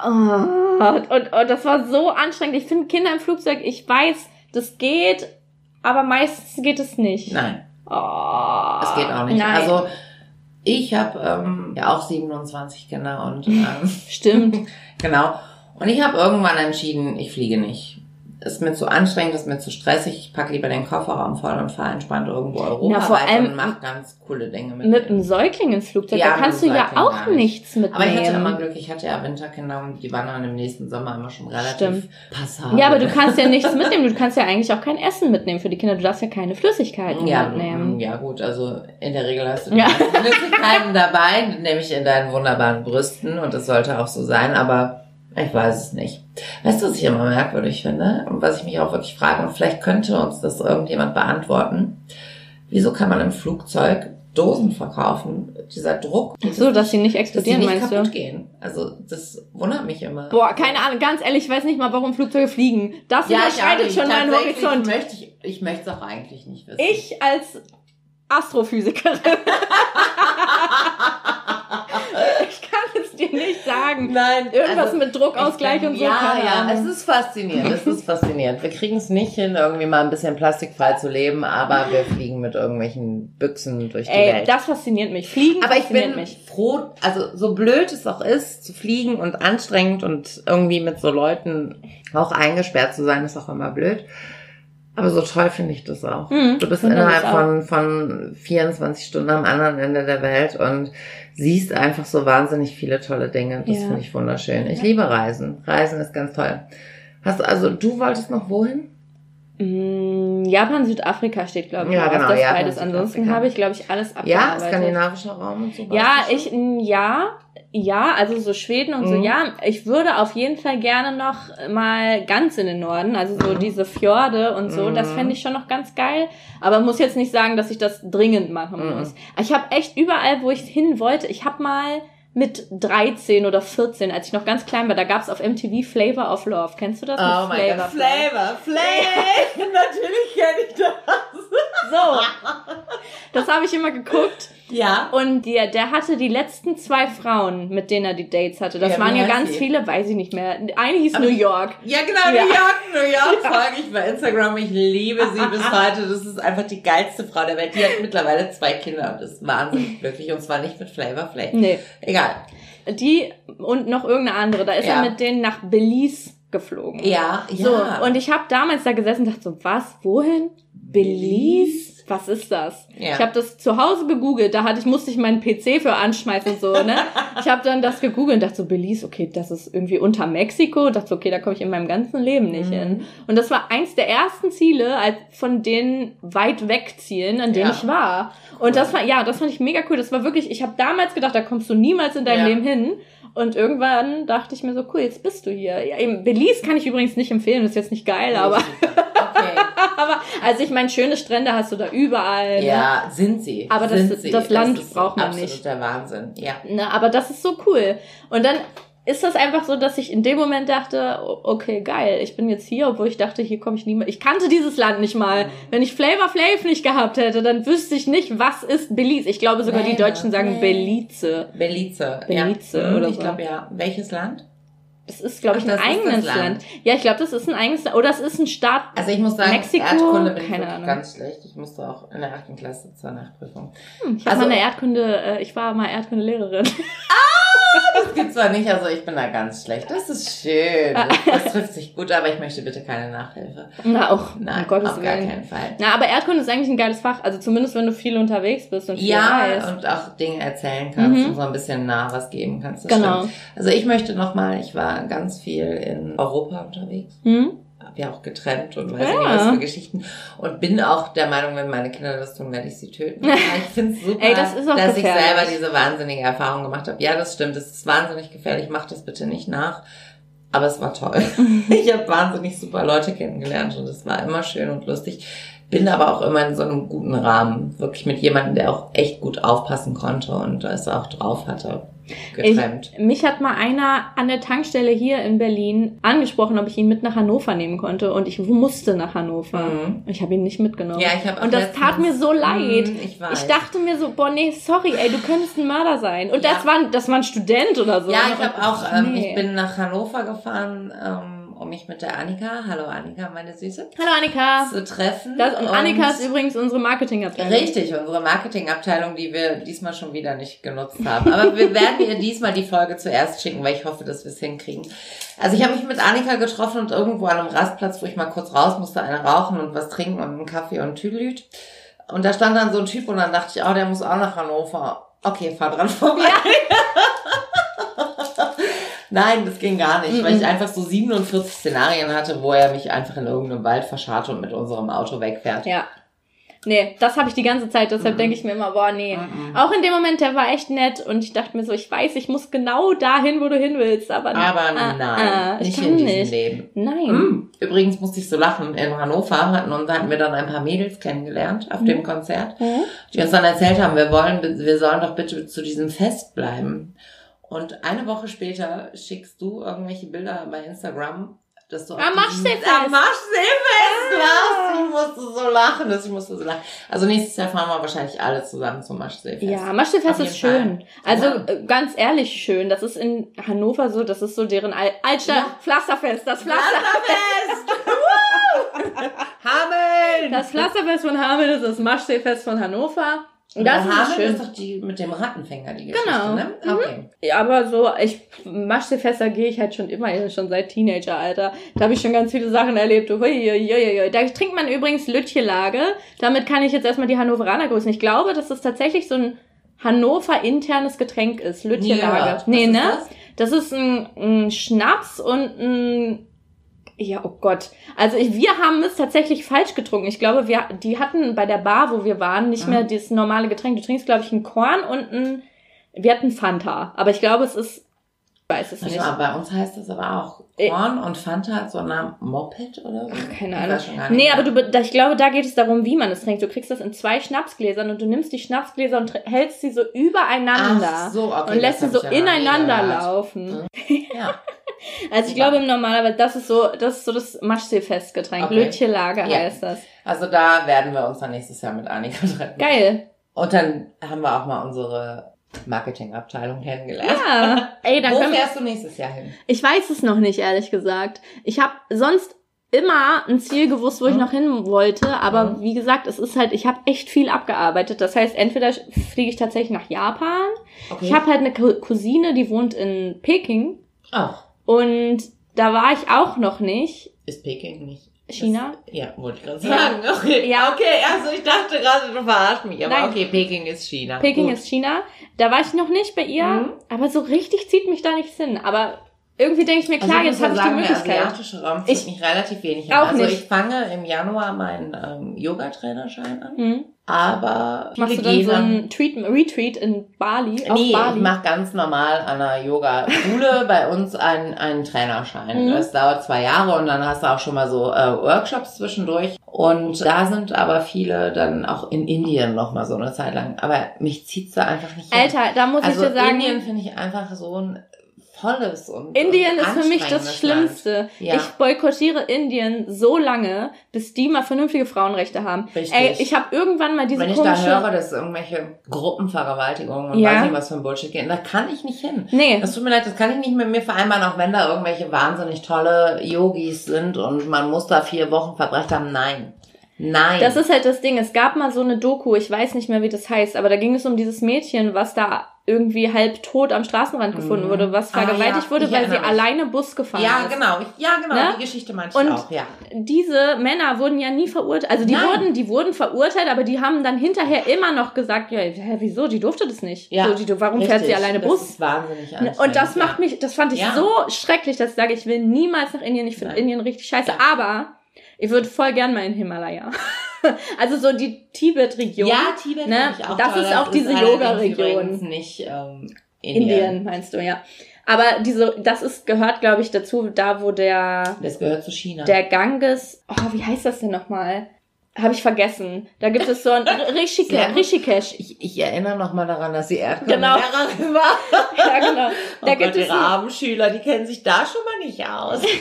Oh, und, und das war so anstrengend. Ich finde Kinder im Flugzeug, ich weiß, das geht, aber meistens geht es nicht. Nein, Oh, das geht auch nicht. Nein. Also ich habe ähm, ja auch 27 Kinder und [laughs] ähm, Stimmt. [laughs] genau. Und ich habe irgendwann entschieden, ich fliege nicht. Ist mir zu anstrengend, ist mir zu stressig. Ich packe lieber den Kofferraum voll und fahre entspannt irgendwo Europa Na, vor allem und mache ganz coole Dinge mit. Mit einem Säugling ins Flugzeug, Ja, da kannst du ja auch nichts mitnehmen. Aber ich hatte immer Glück, ich hatte ja Winterkinder und die waren dann im nächsten Sommer immer schon relativ Stimmt. passabel. Ja, aber du kannst ja nichts mitnehmen. Du kannst ja eigentlich auch kein Essen mitnehmen für die Kinder. Du darfst ja keine Flüssigkeiten ja, mitnehmen. ja gut, also in der Regel hast du Ja. Flüssigkeiten dabei, nämlich in deinen wunderbaren Brüsten und das sollte auch so sein, aber ich weiß es nicht. Weißt du, was ich immer merkwürdig finde und was ich mich auch wirklich frage und vielleicht könnte uns das irgendjemand beantworten. Wieso kann man im Flugzeug Dosen verkaufen? Dieser Druck. Ach so, dass sie nicht dass sie explodieren, nicht meinst kaputt du? gehen. Also das wundert mich immer. Boah, keine Ahnung, ganz ehrlich, ich weiß nicht mal, warum Flugzeuge fliegen. Das überschreitet schon meinen Horizont. Möchte ich ich möchte es auch eigentlich nicht wissen. Ich als Astrophysikerin. [laughs] ich dir nicht sagen. Nein, Irgendwas also, mit Druckausgleich ich und so. Ja, ja, es ist faszinierend. Es ist faszinierend. Wir kriegen es nicht hin, irgendwie mal ein bisschen plastikfrei zu leben, aber wir fliegen mit irgendwelchen Büchsen durch die Ey, Welt. das fasziniert mich. Fliegen aber ich fasziniert bin mich. froh, also so blöd es auch ist, zu fliegen und anstrengend und irgendwie mit so Leuten auch eingesperrt zu sein, ist auch immer blöd. Aber so toll finde ich das auch. Mhm, du bist innerhalb von, von 24 Stunden am anderen Ende der Welt und siehst einfach so wahnsinnig viele tolle Dinge. Das Ja. finde ich wunderschön. Ich liebe Reisen. Reisen ist ganz toll. Hast du, also du wolltest noch wohin? Mm, Japan, Südafrika steht, glaube ich, Ja, genau, das Japan, beides. Ansonsten habe ich, glaube ich, alles Ja, abgearbeitet. skandinavischer Raum und so. Ja, ich, mm, ja, ja, also so Schweden und so, Mhm. ja. Ich würde auf jeden Fall gerne noch mal ganz in den Norden, also so Mhm. diese Fjorde und so, das Mhm. fände ich schon noch ganz geil. Aber muss jetzt nicht sagen, dass ich das dringend machen Mhm. muss. Ich habe echt überall, wo ich hin wollte, ich habe mal mit 13 oder 14, als ich noch ganz klein war, da gab's auf MTV Flavor of Love. Kennst du das? Oh mein Gott, Flavor, Flavor. [laughs] Natürlich kenne ich das. So, das habe ich immer geguckt. Ja. Und der, der hatte die letzten zwei Frauen, mit denen er die Dates hatte. Das Ja, waren ja ganz sie? viele, weiß ich nicht mehr. Eine hieß Aber- New York. Ja, genau, Ja. New York, New York folge ich bei Instagram. Ich liebe sie bis [laughs] heute. Das ist einfach die geilste Frau der Welt. Die hat mittlerweile zwei Kinder und ist wahnsinnig glücklich. Und zwar nicht mit Flavor Flav. Nee. Egal. Die und noch irgendeine andere. Da ist Ja. er mit denen nach Belize geflogen. Ja, ja. So, und ich habe damals da gesessen und dachte so, was, wohin? Belize? Was ist das? Ja. Ich habe das zu Hause gegoogelt, da hatte ich, musste ich meinen PC für anschmeißen und so, ne? Ich habe dann das gegoogelt und dachte so, Belize, okay, das ist irgendwie unter Mexiko. Und dachte so, okay, da komme ich in meinem ganzen Leben nicht Mhm. hin. Und das war eins der ersten Ziele, von den weit weg Zielen, an denen Ja. ich war. Und das war, ja, das fand ich mega cool. Das war wirklich, ich habe damals gedacht, da kommst du niemals in deinem Ja. Leben hin. Und irgendwann dachte ich mir so, cool, jetzt bist du hier. Ja, eben, Belize kann ich übrigens nicht empfehlen, das ist jetzt nicht geil, aber, [laughs] Okay. aber also ich meine, schöne Strände hast du da überall. Ne? Ja, sind sie. Aber das- sind sie. das Land ist braucht man absolut nicht. der Wahnsinn. Ja. Ne, aber das ist so cool. Und dann ist das einfach so, dass ich in dem Moment dachte, okay, geil, ich bin jetzt hier, obwohl ich dachte, hier komme ich nie mehr. Ich kannte dieses Land nicht mal. Mhm. Wenn ich Flavor Flav nicht gehabt hätte, dann wüsste ich nicht, was ist Belize. Ich glaube sogar die Nee, Deutschen sagen nee. Belize. Belize. Belize ja. Mhm, oder Ich so. glaube ja. Welches Land? Das ist, glaube ich, Ach, ein eigenes Land. Land. Ja, ich glaube, das ist ein eigenes Land. Oder es ist ein Staat. Also ich muss sagen, Mexiko? Erdkunde bin ich Keine wirklich Ahnung. ganz schlecht. Ich musste auch in der achten Klasse zur Nachprüfung. Hm, ich Also- mal eine Erdkunde, äh, ich war mal Erdkundelehrerin. [laughs] Das gibt's zwar nicht, also ich bin da ganz schlecht. Das ist schön. Das, das trifft sich gut, aber ich möchte bitte keine Nachhilfe. Na, auch, Nein, um Gottes auf gar Willen. keinen Fall. Na, aber Erdkunde ist eigentlich ein geiles Fach. Also zumindest, wenn du viel unterwegs bist und viel Ja, reist. und auch Dinge erzählen kannst Mhm. und so ein bisschen nah was geben kannst. Genau. Stimmt. Also ich möchte nochmal, ich war ganz viel in Europa unterwegs. Hm? Ja auch getrennt und weiß Ja. nicht was für Geschichten. Und bin auch der Meinung, wenn meine Kinder das tun, werde ich sie töten. Ich [laughs] finde es super, Ey, das dass ich selber diese wahnsinnige Erfahrung gemacht habe. Ja, das stimmt. Es ist wahnsinnig gefährlich. Macht das bitte nicht nach. Aber es war toll. [laughs] Ich habe wahnsinnig super Leute kennengelernt und es war immer schön und lustig. Bin aber auch immer in so einem guten Rahmen. Wirklich mit jemandem, der auch echt gut aufpassen konnte und es auch drauf hatte. Getrennt. Mich hat mal einer an der Tankstelle hier in Berlin angesprochen, ob ich ihn mit nach Hannover nehmen konnte. Und ich musste nach Hannover. Mhm. Ich habe ihn nicht mitgenommen. Ja, ich habe und das tat mir so leid. Mhm, Ich weiß. Ich dachte mir so, boah, nee, sorry, ey, du könntest ein Mörder sein. Und Ja. das, war, das war ein Student oder so. Ja, ich habe auch, ähm, nee. ich bin nach Hannover gefahren, ähm, um mich mit der Annika, hallo Annika, meine Süße, Hallo Annika. zu treffen. Das, und Annika ist übrigens unsere Marketingabteilung. Richtig, unsere Marketingabteilung, die wir diesmal schon wieder nicht genutzt haben. Aber wir [laughs] werden ihr diesmal die Folge zuerst schicken, weil ich hoffe, dass wir es hinkriegen. Also ich habe mich mit Annika getroffen und irgendwo an einem Rastplatz, wo ich mal kurz raus musste, eine rauchen und was trinken und einen Kaffee und Tüdelüt. Und da stand dann so ein Typ und dann dachte ich, oh, der muss auch nach Hannover. Okay, fahr dran vorbei. [laughs] Nein, das ging gar nicht, weil ich einfach so 47 Szenarien hatte, wo er mich einfach in irgendeinem Wald verscharrt und mit unserem Auto wegfährt. Ja. Nee, das habe ich die ganze Zeit, deshalb Mhm. denke ich mir immer, boah, nee. Mhm. Auch in dem Moment, der war echt nett und ich dachte mir so, ich weiß, ich muss genau dahin, wo du hin willst, aber, Aber ah, nein, ah, ich nicht in diesem nicht. Leben. Nein. Hm. Übrigens musste ich so lachen. In Hannover hatten, und hatten wir dann ein paar Mädels kennengelernt auf dem Konzert, Mhm. die uns dann erzählt haben, wir wollen, wir sollen doch bitte zu diesem Fest bleiben. Und eine Woche später schickst du irgendwelche Bilder bei Instagram, dass du Am Maschseefest. Am Maschseefest warst. Ich musste so lachen, dass ich musste so lachen. Also nächstes Jahr fahren wir wahrscheinlich alle zusammen zum Maschseefest. Ja, Maschsefest Auf ist schön. Fall. Also Ja. äh, ganz ehrlich schön. Das ist in Hannover so, das ist so deren Al Altstadt Ja. Pflasterfest. Das Pflaster Pflasterfest! [laughs] Hameln! das Pflasterfest von Hameln ist das Maschseefest von Hannover. Und das ist Hameln schön. ist doch die mit dem Rattenfänger, die Geschichte, Genau. ne? Okay. Ja, aber so, ich, Maschsefester gehe ich halt schon immer, schon seit Teenageralter. Da habe ich schon ganz viele Sachen erlebt. Hui, hui, hui, hui. Da trinkt man übrigens Lütchelage. Damit kann ich jetzt erstmal die Hannoveraner grüßen. Ich glaube, dass das tatsächlich so ein Hannover-internes Getränk ist. Lütchelage. Ja, nee, ne? das? Das ist ein, ein Schnaps und ein ja, oh Gott. Also ich, wir haben es tatsächlich falsch getrunken. Ich glaube, wir, die hatten bei der Bar, wo wir waren, nicht Mhm. mehr dieses normale Getränk. Du trinkst, glaube ich, ein Korn und ein, wir hatten Fanta. Aber ich glaube, es ist, ich weiß es nicht. mal, bei uns heißt das aber auch Äh. Korn und Fanta hat so einen Namen Moped oder so? Keine Ich Ahnung. nicht Nee, aber du, ich glaube, da geht es darum, wie man es trinkt. Du kriegst das in zwei Schnapsgläsern und du nimmst die Schnapsgläser und hältst sie so übereinander. Ach so, okay. und lässt sie das so ja ineinander laufen. Ja. [laughs] [laughs] Also ich Ja. glaube im Normalerweise, das ist so, das ist so das Maschsee-Festgetränk. Okay. Lütchelage Ja. heißt das. Also da werden wir uns dann nächstes Jahr mit Annika treffen. Geil. Und dann haben wir auch mal unsere Marketingabteilung kennengelernt. Ja. [laughs] Ey, dann Wo können wir, fährst du nächstes Jahr hin? Ich weiß es noch nicht, ehrlich gesagt. Ich habe sonst immer ein Ziel gewusst, wo ich Mhm. noch hin wollte, aber Mhm. wie gesagt, es ist halt, ich habe echt viel abgearbeitet. Das heißt, entweder fliege ich tatsächlich nach Japan. Okay. Ich habe halt eine Cou- Cousine, die wohnt in Peking Ach, und da war ich auch noch nicht. ist Peking nicht. China? Ist, ja, wollte ich gerade Ja. sagen. Okay. Ja. Okay, also ich dachte gerade, du verarschst mich. Aber Nein. okay, Peking ist China. Peking Gut. ist China. Da war ich noch nicht bei ihr, Mhm. aber so richtig zieht mich da nichts hin. Aber irgendwie denke ich mir, klar, also jetzt habe ich ja die sagen, Möglichkeit. Der asiatische Raum zieht Ich- mich relativ wenig hin. Auch Also nicht. ich fange im Januar meinen ähm, Yoga-Trainerschein an, Hm. aber Machst du dann gehen so ein Treat, Retreat in Bali? Nee, Bali? ich mache ganz normal an der Yoga-Schule [laughs] bei uns einen, einen Trainerschein. Mhm. Das dauert zwei Jahre und dann hast du auch schon mal so äh, Workshops zwischendurch. Und da sind aber viele dann auch in Indien noch mal so eine Zeit lang. Aber mich zieht's da einfach nicht hin. Alter, da muss also ich dir sagen, Indien finde ich einfach so ein volles und Indien und ist für mich das Schlimmste. Ja. Ich boykottiere Indien so lange, bis die mal vernünftige Frauenrechte haben. Richtig. Ey, ich habe irgendwann mal diese Wenn ich da komische... höre, dass irgendwelche Gruppenvergewaltigungen und Ja. weiß nicht was für ein Bullshit gehen, da kann ich nicht hin. nee, Das tut mir leid, das kann ich nicht mit mir vereinbaren, auch wenn da irgendwelche wahnsinnig tolle Yogis sind und man muss da vier Wochen verbracht haben. Nein. Nein. das ist halt das Ding. Es gab mal so eine Doku, ich weiß nicht mehr, wie das heißt, aber da ging es um dieses Mädchen, was da irgendwie halb tot am Straßenrand gefunden Mhm. wurde, was Ah, vergewaltigt ja, wurde, weil sie mich. alleine Bus gefahren ja, ist. genau. Ja, genau. Ne? Die Geschichte meinte Und ich auch, ja. diese Männer wurden ja nie verurteilt. Also die Nein. wurden, die wurden verurteilt, aber die haben dann hinterher immer noch gesagt, ja, hä, wieso? Die durfte das nicht. Ja, so, die, warum fährt sie Richtig. alleine Das Bus? ist wahnsinnig. Und das ja. macht mich, das fand ich Ja. so schrecklich, dass ich sage, ich will niemals nach Indien. Ich finde. Indien richtig scheiße. Ja. Aber ich würde voll gern mal in Himalaya. [laughs] also so die Tibet-Region. Ja, Tibet Ne? ich auch Das toll. ist auch diese allerdings Yoga-Region. nicht ähm, Indien. Indien, meinst du, ja. Aber diese, das ist, gehört, glaube ich, dazu, da wo der, Das gehört zu China. der Ganges, oh, wie heißt das denn nochmal? Habe ich vergessen. Da gibt es so ein [laughs] Rishike. Rishikesh. ich, ich erinnere noch mal daran, dass sie Genau. Erdkunde-Lehrerin war. [laughs] Ja, genau. Oh Da Gott, gibt es ihre armen Schüler, die kennen sich da schon mal nicht aus. [laughs]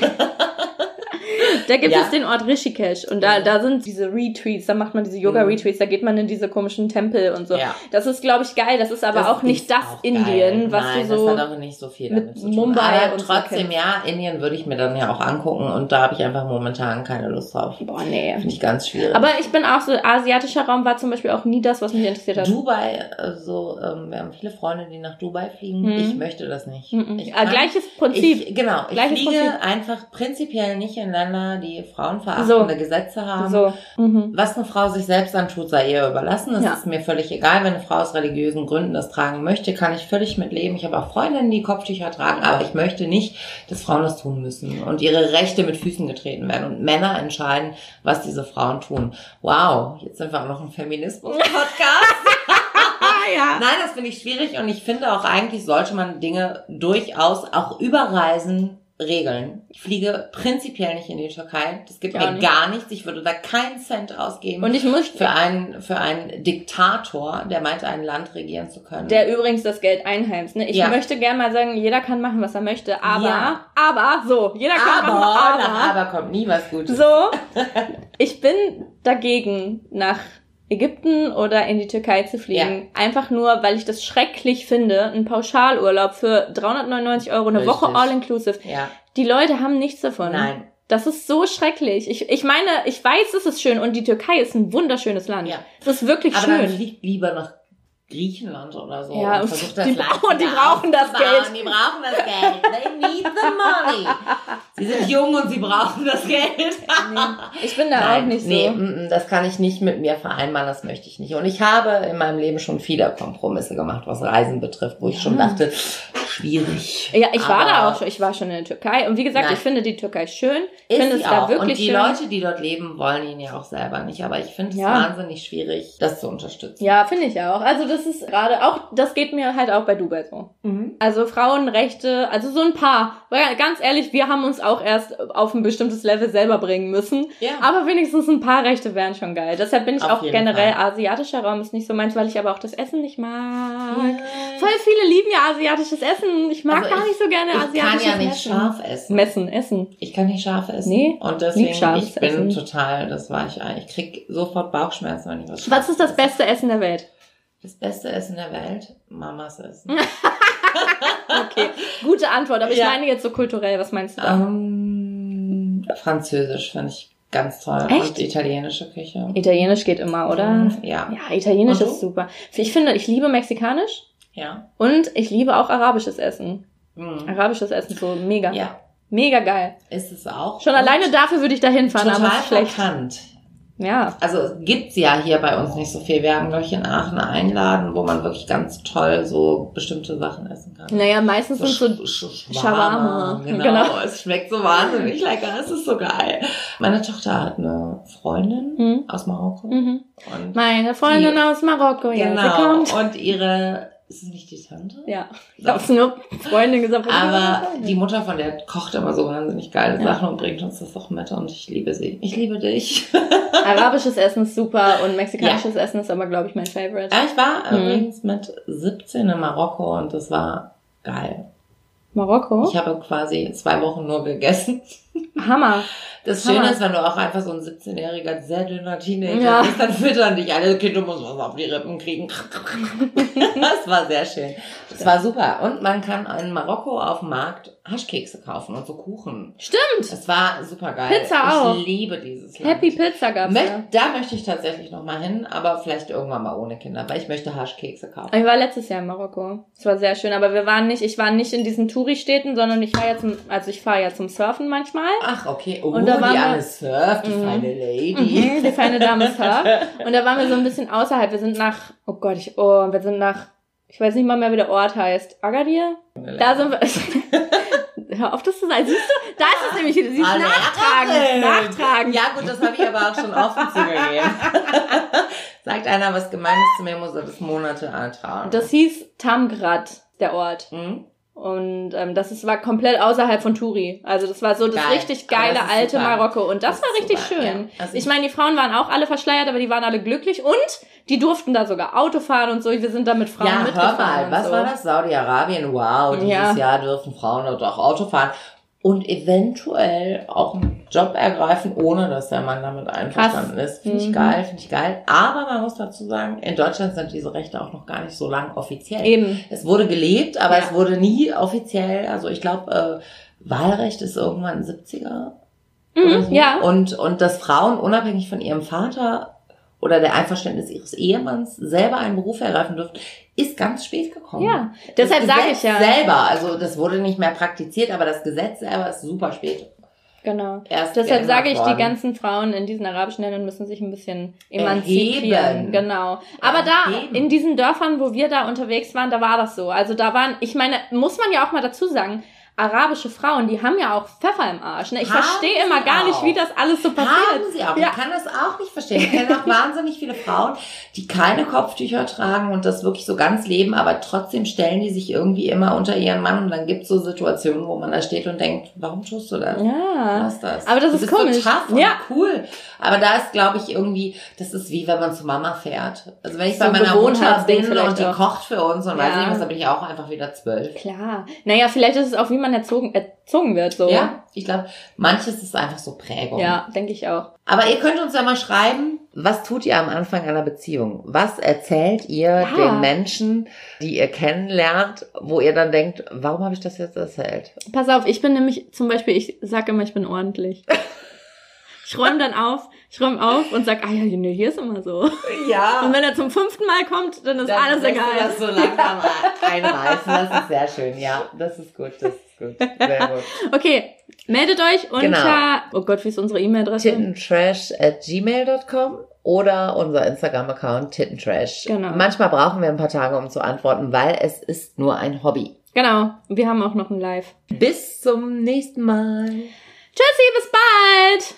Da gibt Ja. es den Ort Rishikesh und da, da sind diese Retreats, da macht man diese Yoga-Retreats, da geht man in diese komischen Tempel und so. Ja. Das ist, glaube ich, geil. Das ist aber Das auch nicht ist das auch Indien, geil. was Nein, du so. Das hat auch nicht so viel mit damit zu tun. Mumbai Aber und so trotzdem, kennst. ja, Indien würde ich mir dann ja auch angucken und da habe ich einfach momentan keine Lust drauf. Boah, nee. Finde ich ganz schwierig. Aber ich bin auch so, asiatischer Raum war zum Beispiel auch nie das, was mich interessiert hat. Dubai, also ähm, wir haben viele Freunde, die nach Dubai fliegen. Mhm. Ich möchte das nicht. Mhm. Ich Ah, kann- gleiches Prinzip. Ich, genau, ich Gleiches fliege Prinzip. einfach prinzipiell nicht in Länder, die frauenverachtende Gesetze haben. so. Mhm. Was eine Frau sich selbst antut, sei ihr überlassen. Das Ja. ist mir völlig egal. Wenn eine Frau aus religiösen Gründen das tragen möchte, kann ich völlig mitleben. Ich habe auch Freundinnen, die Kopftücher tragen, aber ich möchte nicht, dass Frauen das tun müssen und ihre Rechte mit Füßen getreten werden. Und Männer entscheiden, was diese Frauen tun. Wow, jetzt sind wir auch noch ein Feminismus-Podcast. [laughs] Ja. Nein, das finde ich schwierig und ich finde auch eigentlich sollte man Dinge durchaus auch über Reisen regeln. Ich fliege prinzipiell nicht in die Türkei. Das gibt auch mir nicht. gar nichts. Ich würde da keinen Cent ausgeben. Und ich muss, für einen, für einen Diktator, der meinte, ein Land regieren zu können. der übrigens das Geld einheimst. Ne? Ich Ja. möchte gerne mal sagen, jeder kann machen, was er möchte, aber, Ja. aber, so, jeder kann aber, machen, nach aber kommt nie was Gutes. So, [laughs] ich bin dagegen, nach Ägypten oder in die Türkei zu fliegen. Einfach nur, weil ich das schrecklich finde, ein Pauschalurlaub für 399 Euro eine Richtig. Woche all-inclusive. Ja, Die Leute haben nichts davon. nein. Das ist so schrecklich. Ich, ich meine, ich weiß, es ist schön und die Türkei ist ein wunderschönes Land. Ja. Es ist wirklich Aber dann schön. fliegt lieber nach Griechenland oder so. Ja, und versucht das die Land brauchen- die brauchen das. Geld. Die brauchen das Geld. They need the money. Sie sind jung und sie brauchen das Geld. Ich bin da auch nicht so. Nee, das kann ich nicht mit mir vereinbaren, das möchte ich nicht. Und ich habe in meinem Leben schon viele Kompromisse gemacht, was Reisen betrifft, wo ich schon dachte, schwierig. Ja, ich war da auch schon. Ich war schon in der Türkei. Und wie gesagt, Nein. ich finde die Türkei schön. Ich finde es da auch. wirklich Und die schön. Leute, die dort leben, wollen ihn ja auch selber nicht. Aber ich finde es Ja. wahnsinnig schwierig, das zu unterstützen. Ja, finde ich auch. Also das ist gerade auch, das geht mir halt auch bei Dubai so. Mhm. Also Frauenrechte, also so ein paar. Weil ganz ehrlich, wir haben uns auch erst auf ein bestimmtes Level selber bringen müssen. Ja. Aber wenigstens ein paar Rechte wären schon geil. Deshalb bin ich Auf auch generell, Fall. asiatischer Raum ist nicht so meins, weil ich aber auch das Essen nicht mag. Ja. Voll viele lieben ja asiatisches Essen. Ich mag Also gar ich- nicht so gerne Ich kann asiatisches ja nicht Essen. scharf essen. Messen, Essen. Ich kann nicht scharf essen. Nee, Und deswegen, ich bin Essen. total, das war ich, ich krieg sofort Bauchschmerzen, wenn ich was Was ist das beste Essen der Welt? Das beste Essen der Welt? Mamas Essen. [laughs] Okay, gute Antwort. Aber ich Ja. meine jetzt so kulturell. Was meinst du da? Ähm, Französisch finde ich ganz toll. Echt? Und italienische Küche. Italienisch geht immer, oder? Ja. Ja, Italienisch ist super. Ich finde, ich liebe Mexikanisch Ja. und ich liebe auch arabisches Essen. Mhm. Arabisches Essen, so mega. Ja. Mega geil. Ist es auch. Schon alleine dafür würde ich da hinfahren, aber es ist schlecht. verkannt. Ja. Also es gibt's ja hier bei uns nicht so viel. Wir haben, glaube ich, in Aachen einen Laden, wo man wirklich ganz toll so bestimmte Sachen essen kann. Naja, meistens sind so. Sch- Sch- Shawarma. Genau. Genau. Es schmeckt so wahnsinnig lecker. Es ist so geil. Meine Tochter hat eine Freundin Hm. aus Marokko. Mhm. Und Meine Freundin Die- aus Marokko, ja, genau. kommt. Und ihre, ist es nicht die Tante? Ja, ich hab's nur Freundin gesagt. Aber die Mutter von der kocht immer so wahnsinnig geile Ja. Sachen und bringt uns das auch mit und ich liebe sie. Ich liebe dich. [laughs] Arabisches Essen ist super und mexikanisches Essen ist aber, glaube ich, mein Favorite. Ja, ich war Mhm. übrigens mit 17 in Marokko und das war geil. Marokko? Ich habe quasi zwei Wochen nur gegessen. Hammer. Das Hammer. Schöne ist, wenn du auch einfach so ein 17-jähriger, sehr dünner Teenager Ja. bist, dann füttern dich alle, Kind, du musst was auf die Rippen kriegen. [laughs] Das war sehr schön. Das war super. Und man kann in Marokko auf dem Markt Haschkekse kaufen und so Kuchen. Stimmt. Das war super geil. Pizza ich auch. liebe dieses Land. Happy Pizza gab's Mö ja. Da möchte ich tatsächlich noch mal hin, aber vielleicht irgendwann mal ohne Kinder, weil ich möchte Haschkekse kaufen. Ich war letztes Jahr in Marokko. Es war sehr schön, aber wir waren nicht, ich war nicht in diesen Touri-Städten, sondern ich war ja zum, also ich fahre ja zum Surfen manchmal. Ach, okay. Oh, Und da waren die wir- surft, die Mhm. feine Lady. Mhm, die feine Dame surft. [laughs] Und da waren wir so ein bisschen außerhalb. Wir sind nach, oh Gott, ich, oh, wir sind nach, ich weiß nicht mal mehr, wie der Ort heißt. Agadir? Da sind wir. [laughs] Hör auf, das zu sagen. Siehst du, da ist es nämlich wieder. Sie ist Ah, nachtragend. Lehrerin. Nachtragend. Ja, gut, das habe ich aber auch schon offen zugegeben. [laughs] Sagt einer was Gemeines zu mir, muss er das Monate ertragen. Das hieß Tamgrad, der Ort. Hm? Und ähm, das ist, war komplett außerhalb von Turi. Also das war so das Geil. richtig geile das alte super. Marokko. Und das, Das war richtig super, schön. ja. Also ich meine, die Frauen waren auch alle verschleiert, aber die waren alle glücklich und die durften da sogar Auto fahren und so. Wir sind da mit Frauen Ja, hör mitgefahren. mal, und was so. war das? Saudi-Arabien, wow, dieses Ja. Jahr dürfen Frauen dort auch Auto fahren und eventuell auch einen Job ergreifen, ohne dass der Mann damit einverstanden ist. Finde ich Mhm. geil, finde ich geil. Aber man muss dazu sagen, in Deutschland sind diese Rechte auch noch gar nicht so lang offiziell. Eben. Es wurde gelebt, aber Ja. es wurde nie offiziell, also ich glaube, äh, Wahlrecht ist irgendwann 70er. oder Mhm, so. ja. Und, und dass Frauen unabhängig von ihrem Vater oder der Einverständnis ihres Ehemanns selber einen Beruf ergreifen dürfen, ist ganz spät gekommen. Ja. Deshalb sage ich ja. selber, also das wurde nicht mehr praktiziert, aber das Gesetz selber ist super spät. Genau. Erst Deshalb sage ich, die worden. ganzen Frauen in diesen arabischen Ländern müssen sich ein bisschen emanzipieren. Erheben. Genau. Aber da, Erheben. in diesen Dörfern, wo wir da unterwegs waren, da war das so. Also da waren, ich meine, muss man ja auch mal dazu sagen, arabische Frauen, die haben ja auch Pfeffer im Arsch. Ne? Ich Haben verstehe immer gar nicht, auch. wie das alles so passiert. Haben sie auch. Ja. Ich kann das auch nicht verstehen. Ich kenne auch [laughs] wahnsinnig viele Frauen, die keine Kopftücher tragen und das wirklich so ganz leben, aber trotzdem stellen die sich irgendwie immer unter ihren Mann und dann gibt es so Situationen, wo man da steht und denkt, warum tust du das? Ja. Lass das. Aber das du ist komisch. So tough und Ja. cool. Aber da ist, glaube ich, irgendwie, das ist wie wenn man zu Mama fährt. Also wenn ich So bei ein meiner Mutter bin vielleicht und die auch. kocht für uns und weiß Ja. nicht was, da bin ich auch einfach wieder zwölf. Klar. Naja, vielleicht ist es auch, wie man erzogen, erzogen wird, so. Ja, ich glaube, manches ist einfach so Prägung. Ja, denke ich auch. Aber ihr könnt uns ja mal schreiben, was tut ihr am Anfang einer Beziehung? Was erzählt ihr Ja. den Menschen, die ihr kennenlernt, wo ihr dann denkt, warum habe ich das jetzt erzählt? Pass auf, ich bin nämlich, zum Beispiel, ich sag immer, ich bin ordentlich. [laughs] Ich räume dann auf, ich räume auf und sag, ah ja, nee, hier ist immer so. Ja. Und wenn er zum fünften Mal kommt, dann ist alles lässt egal. Das so langsam einreißen. Das ist sehr schön. Ja, das ist gut. Das ist gut. Sehr gut. Okay, meldet euch unter, Genau. oh Gott, wie ist unsere E-Mail-Adresse? tittentrash at gmail.com oder unser Instagram-Account tittentrash. Genau. Manchmal brauchen wir ein paar Tage, um zu antworten, weil es ist nur ein Hobby. Genau, wir haben auch noch ein Live. Bis zum nächsten Mal. Tschüssi, bis bald!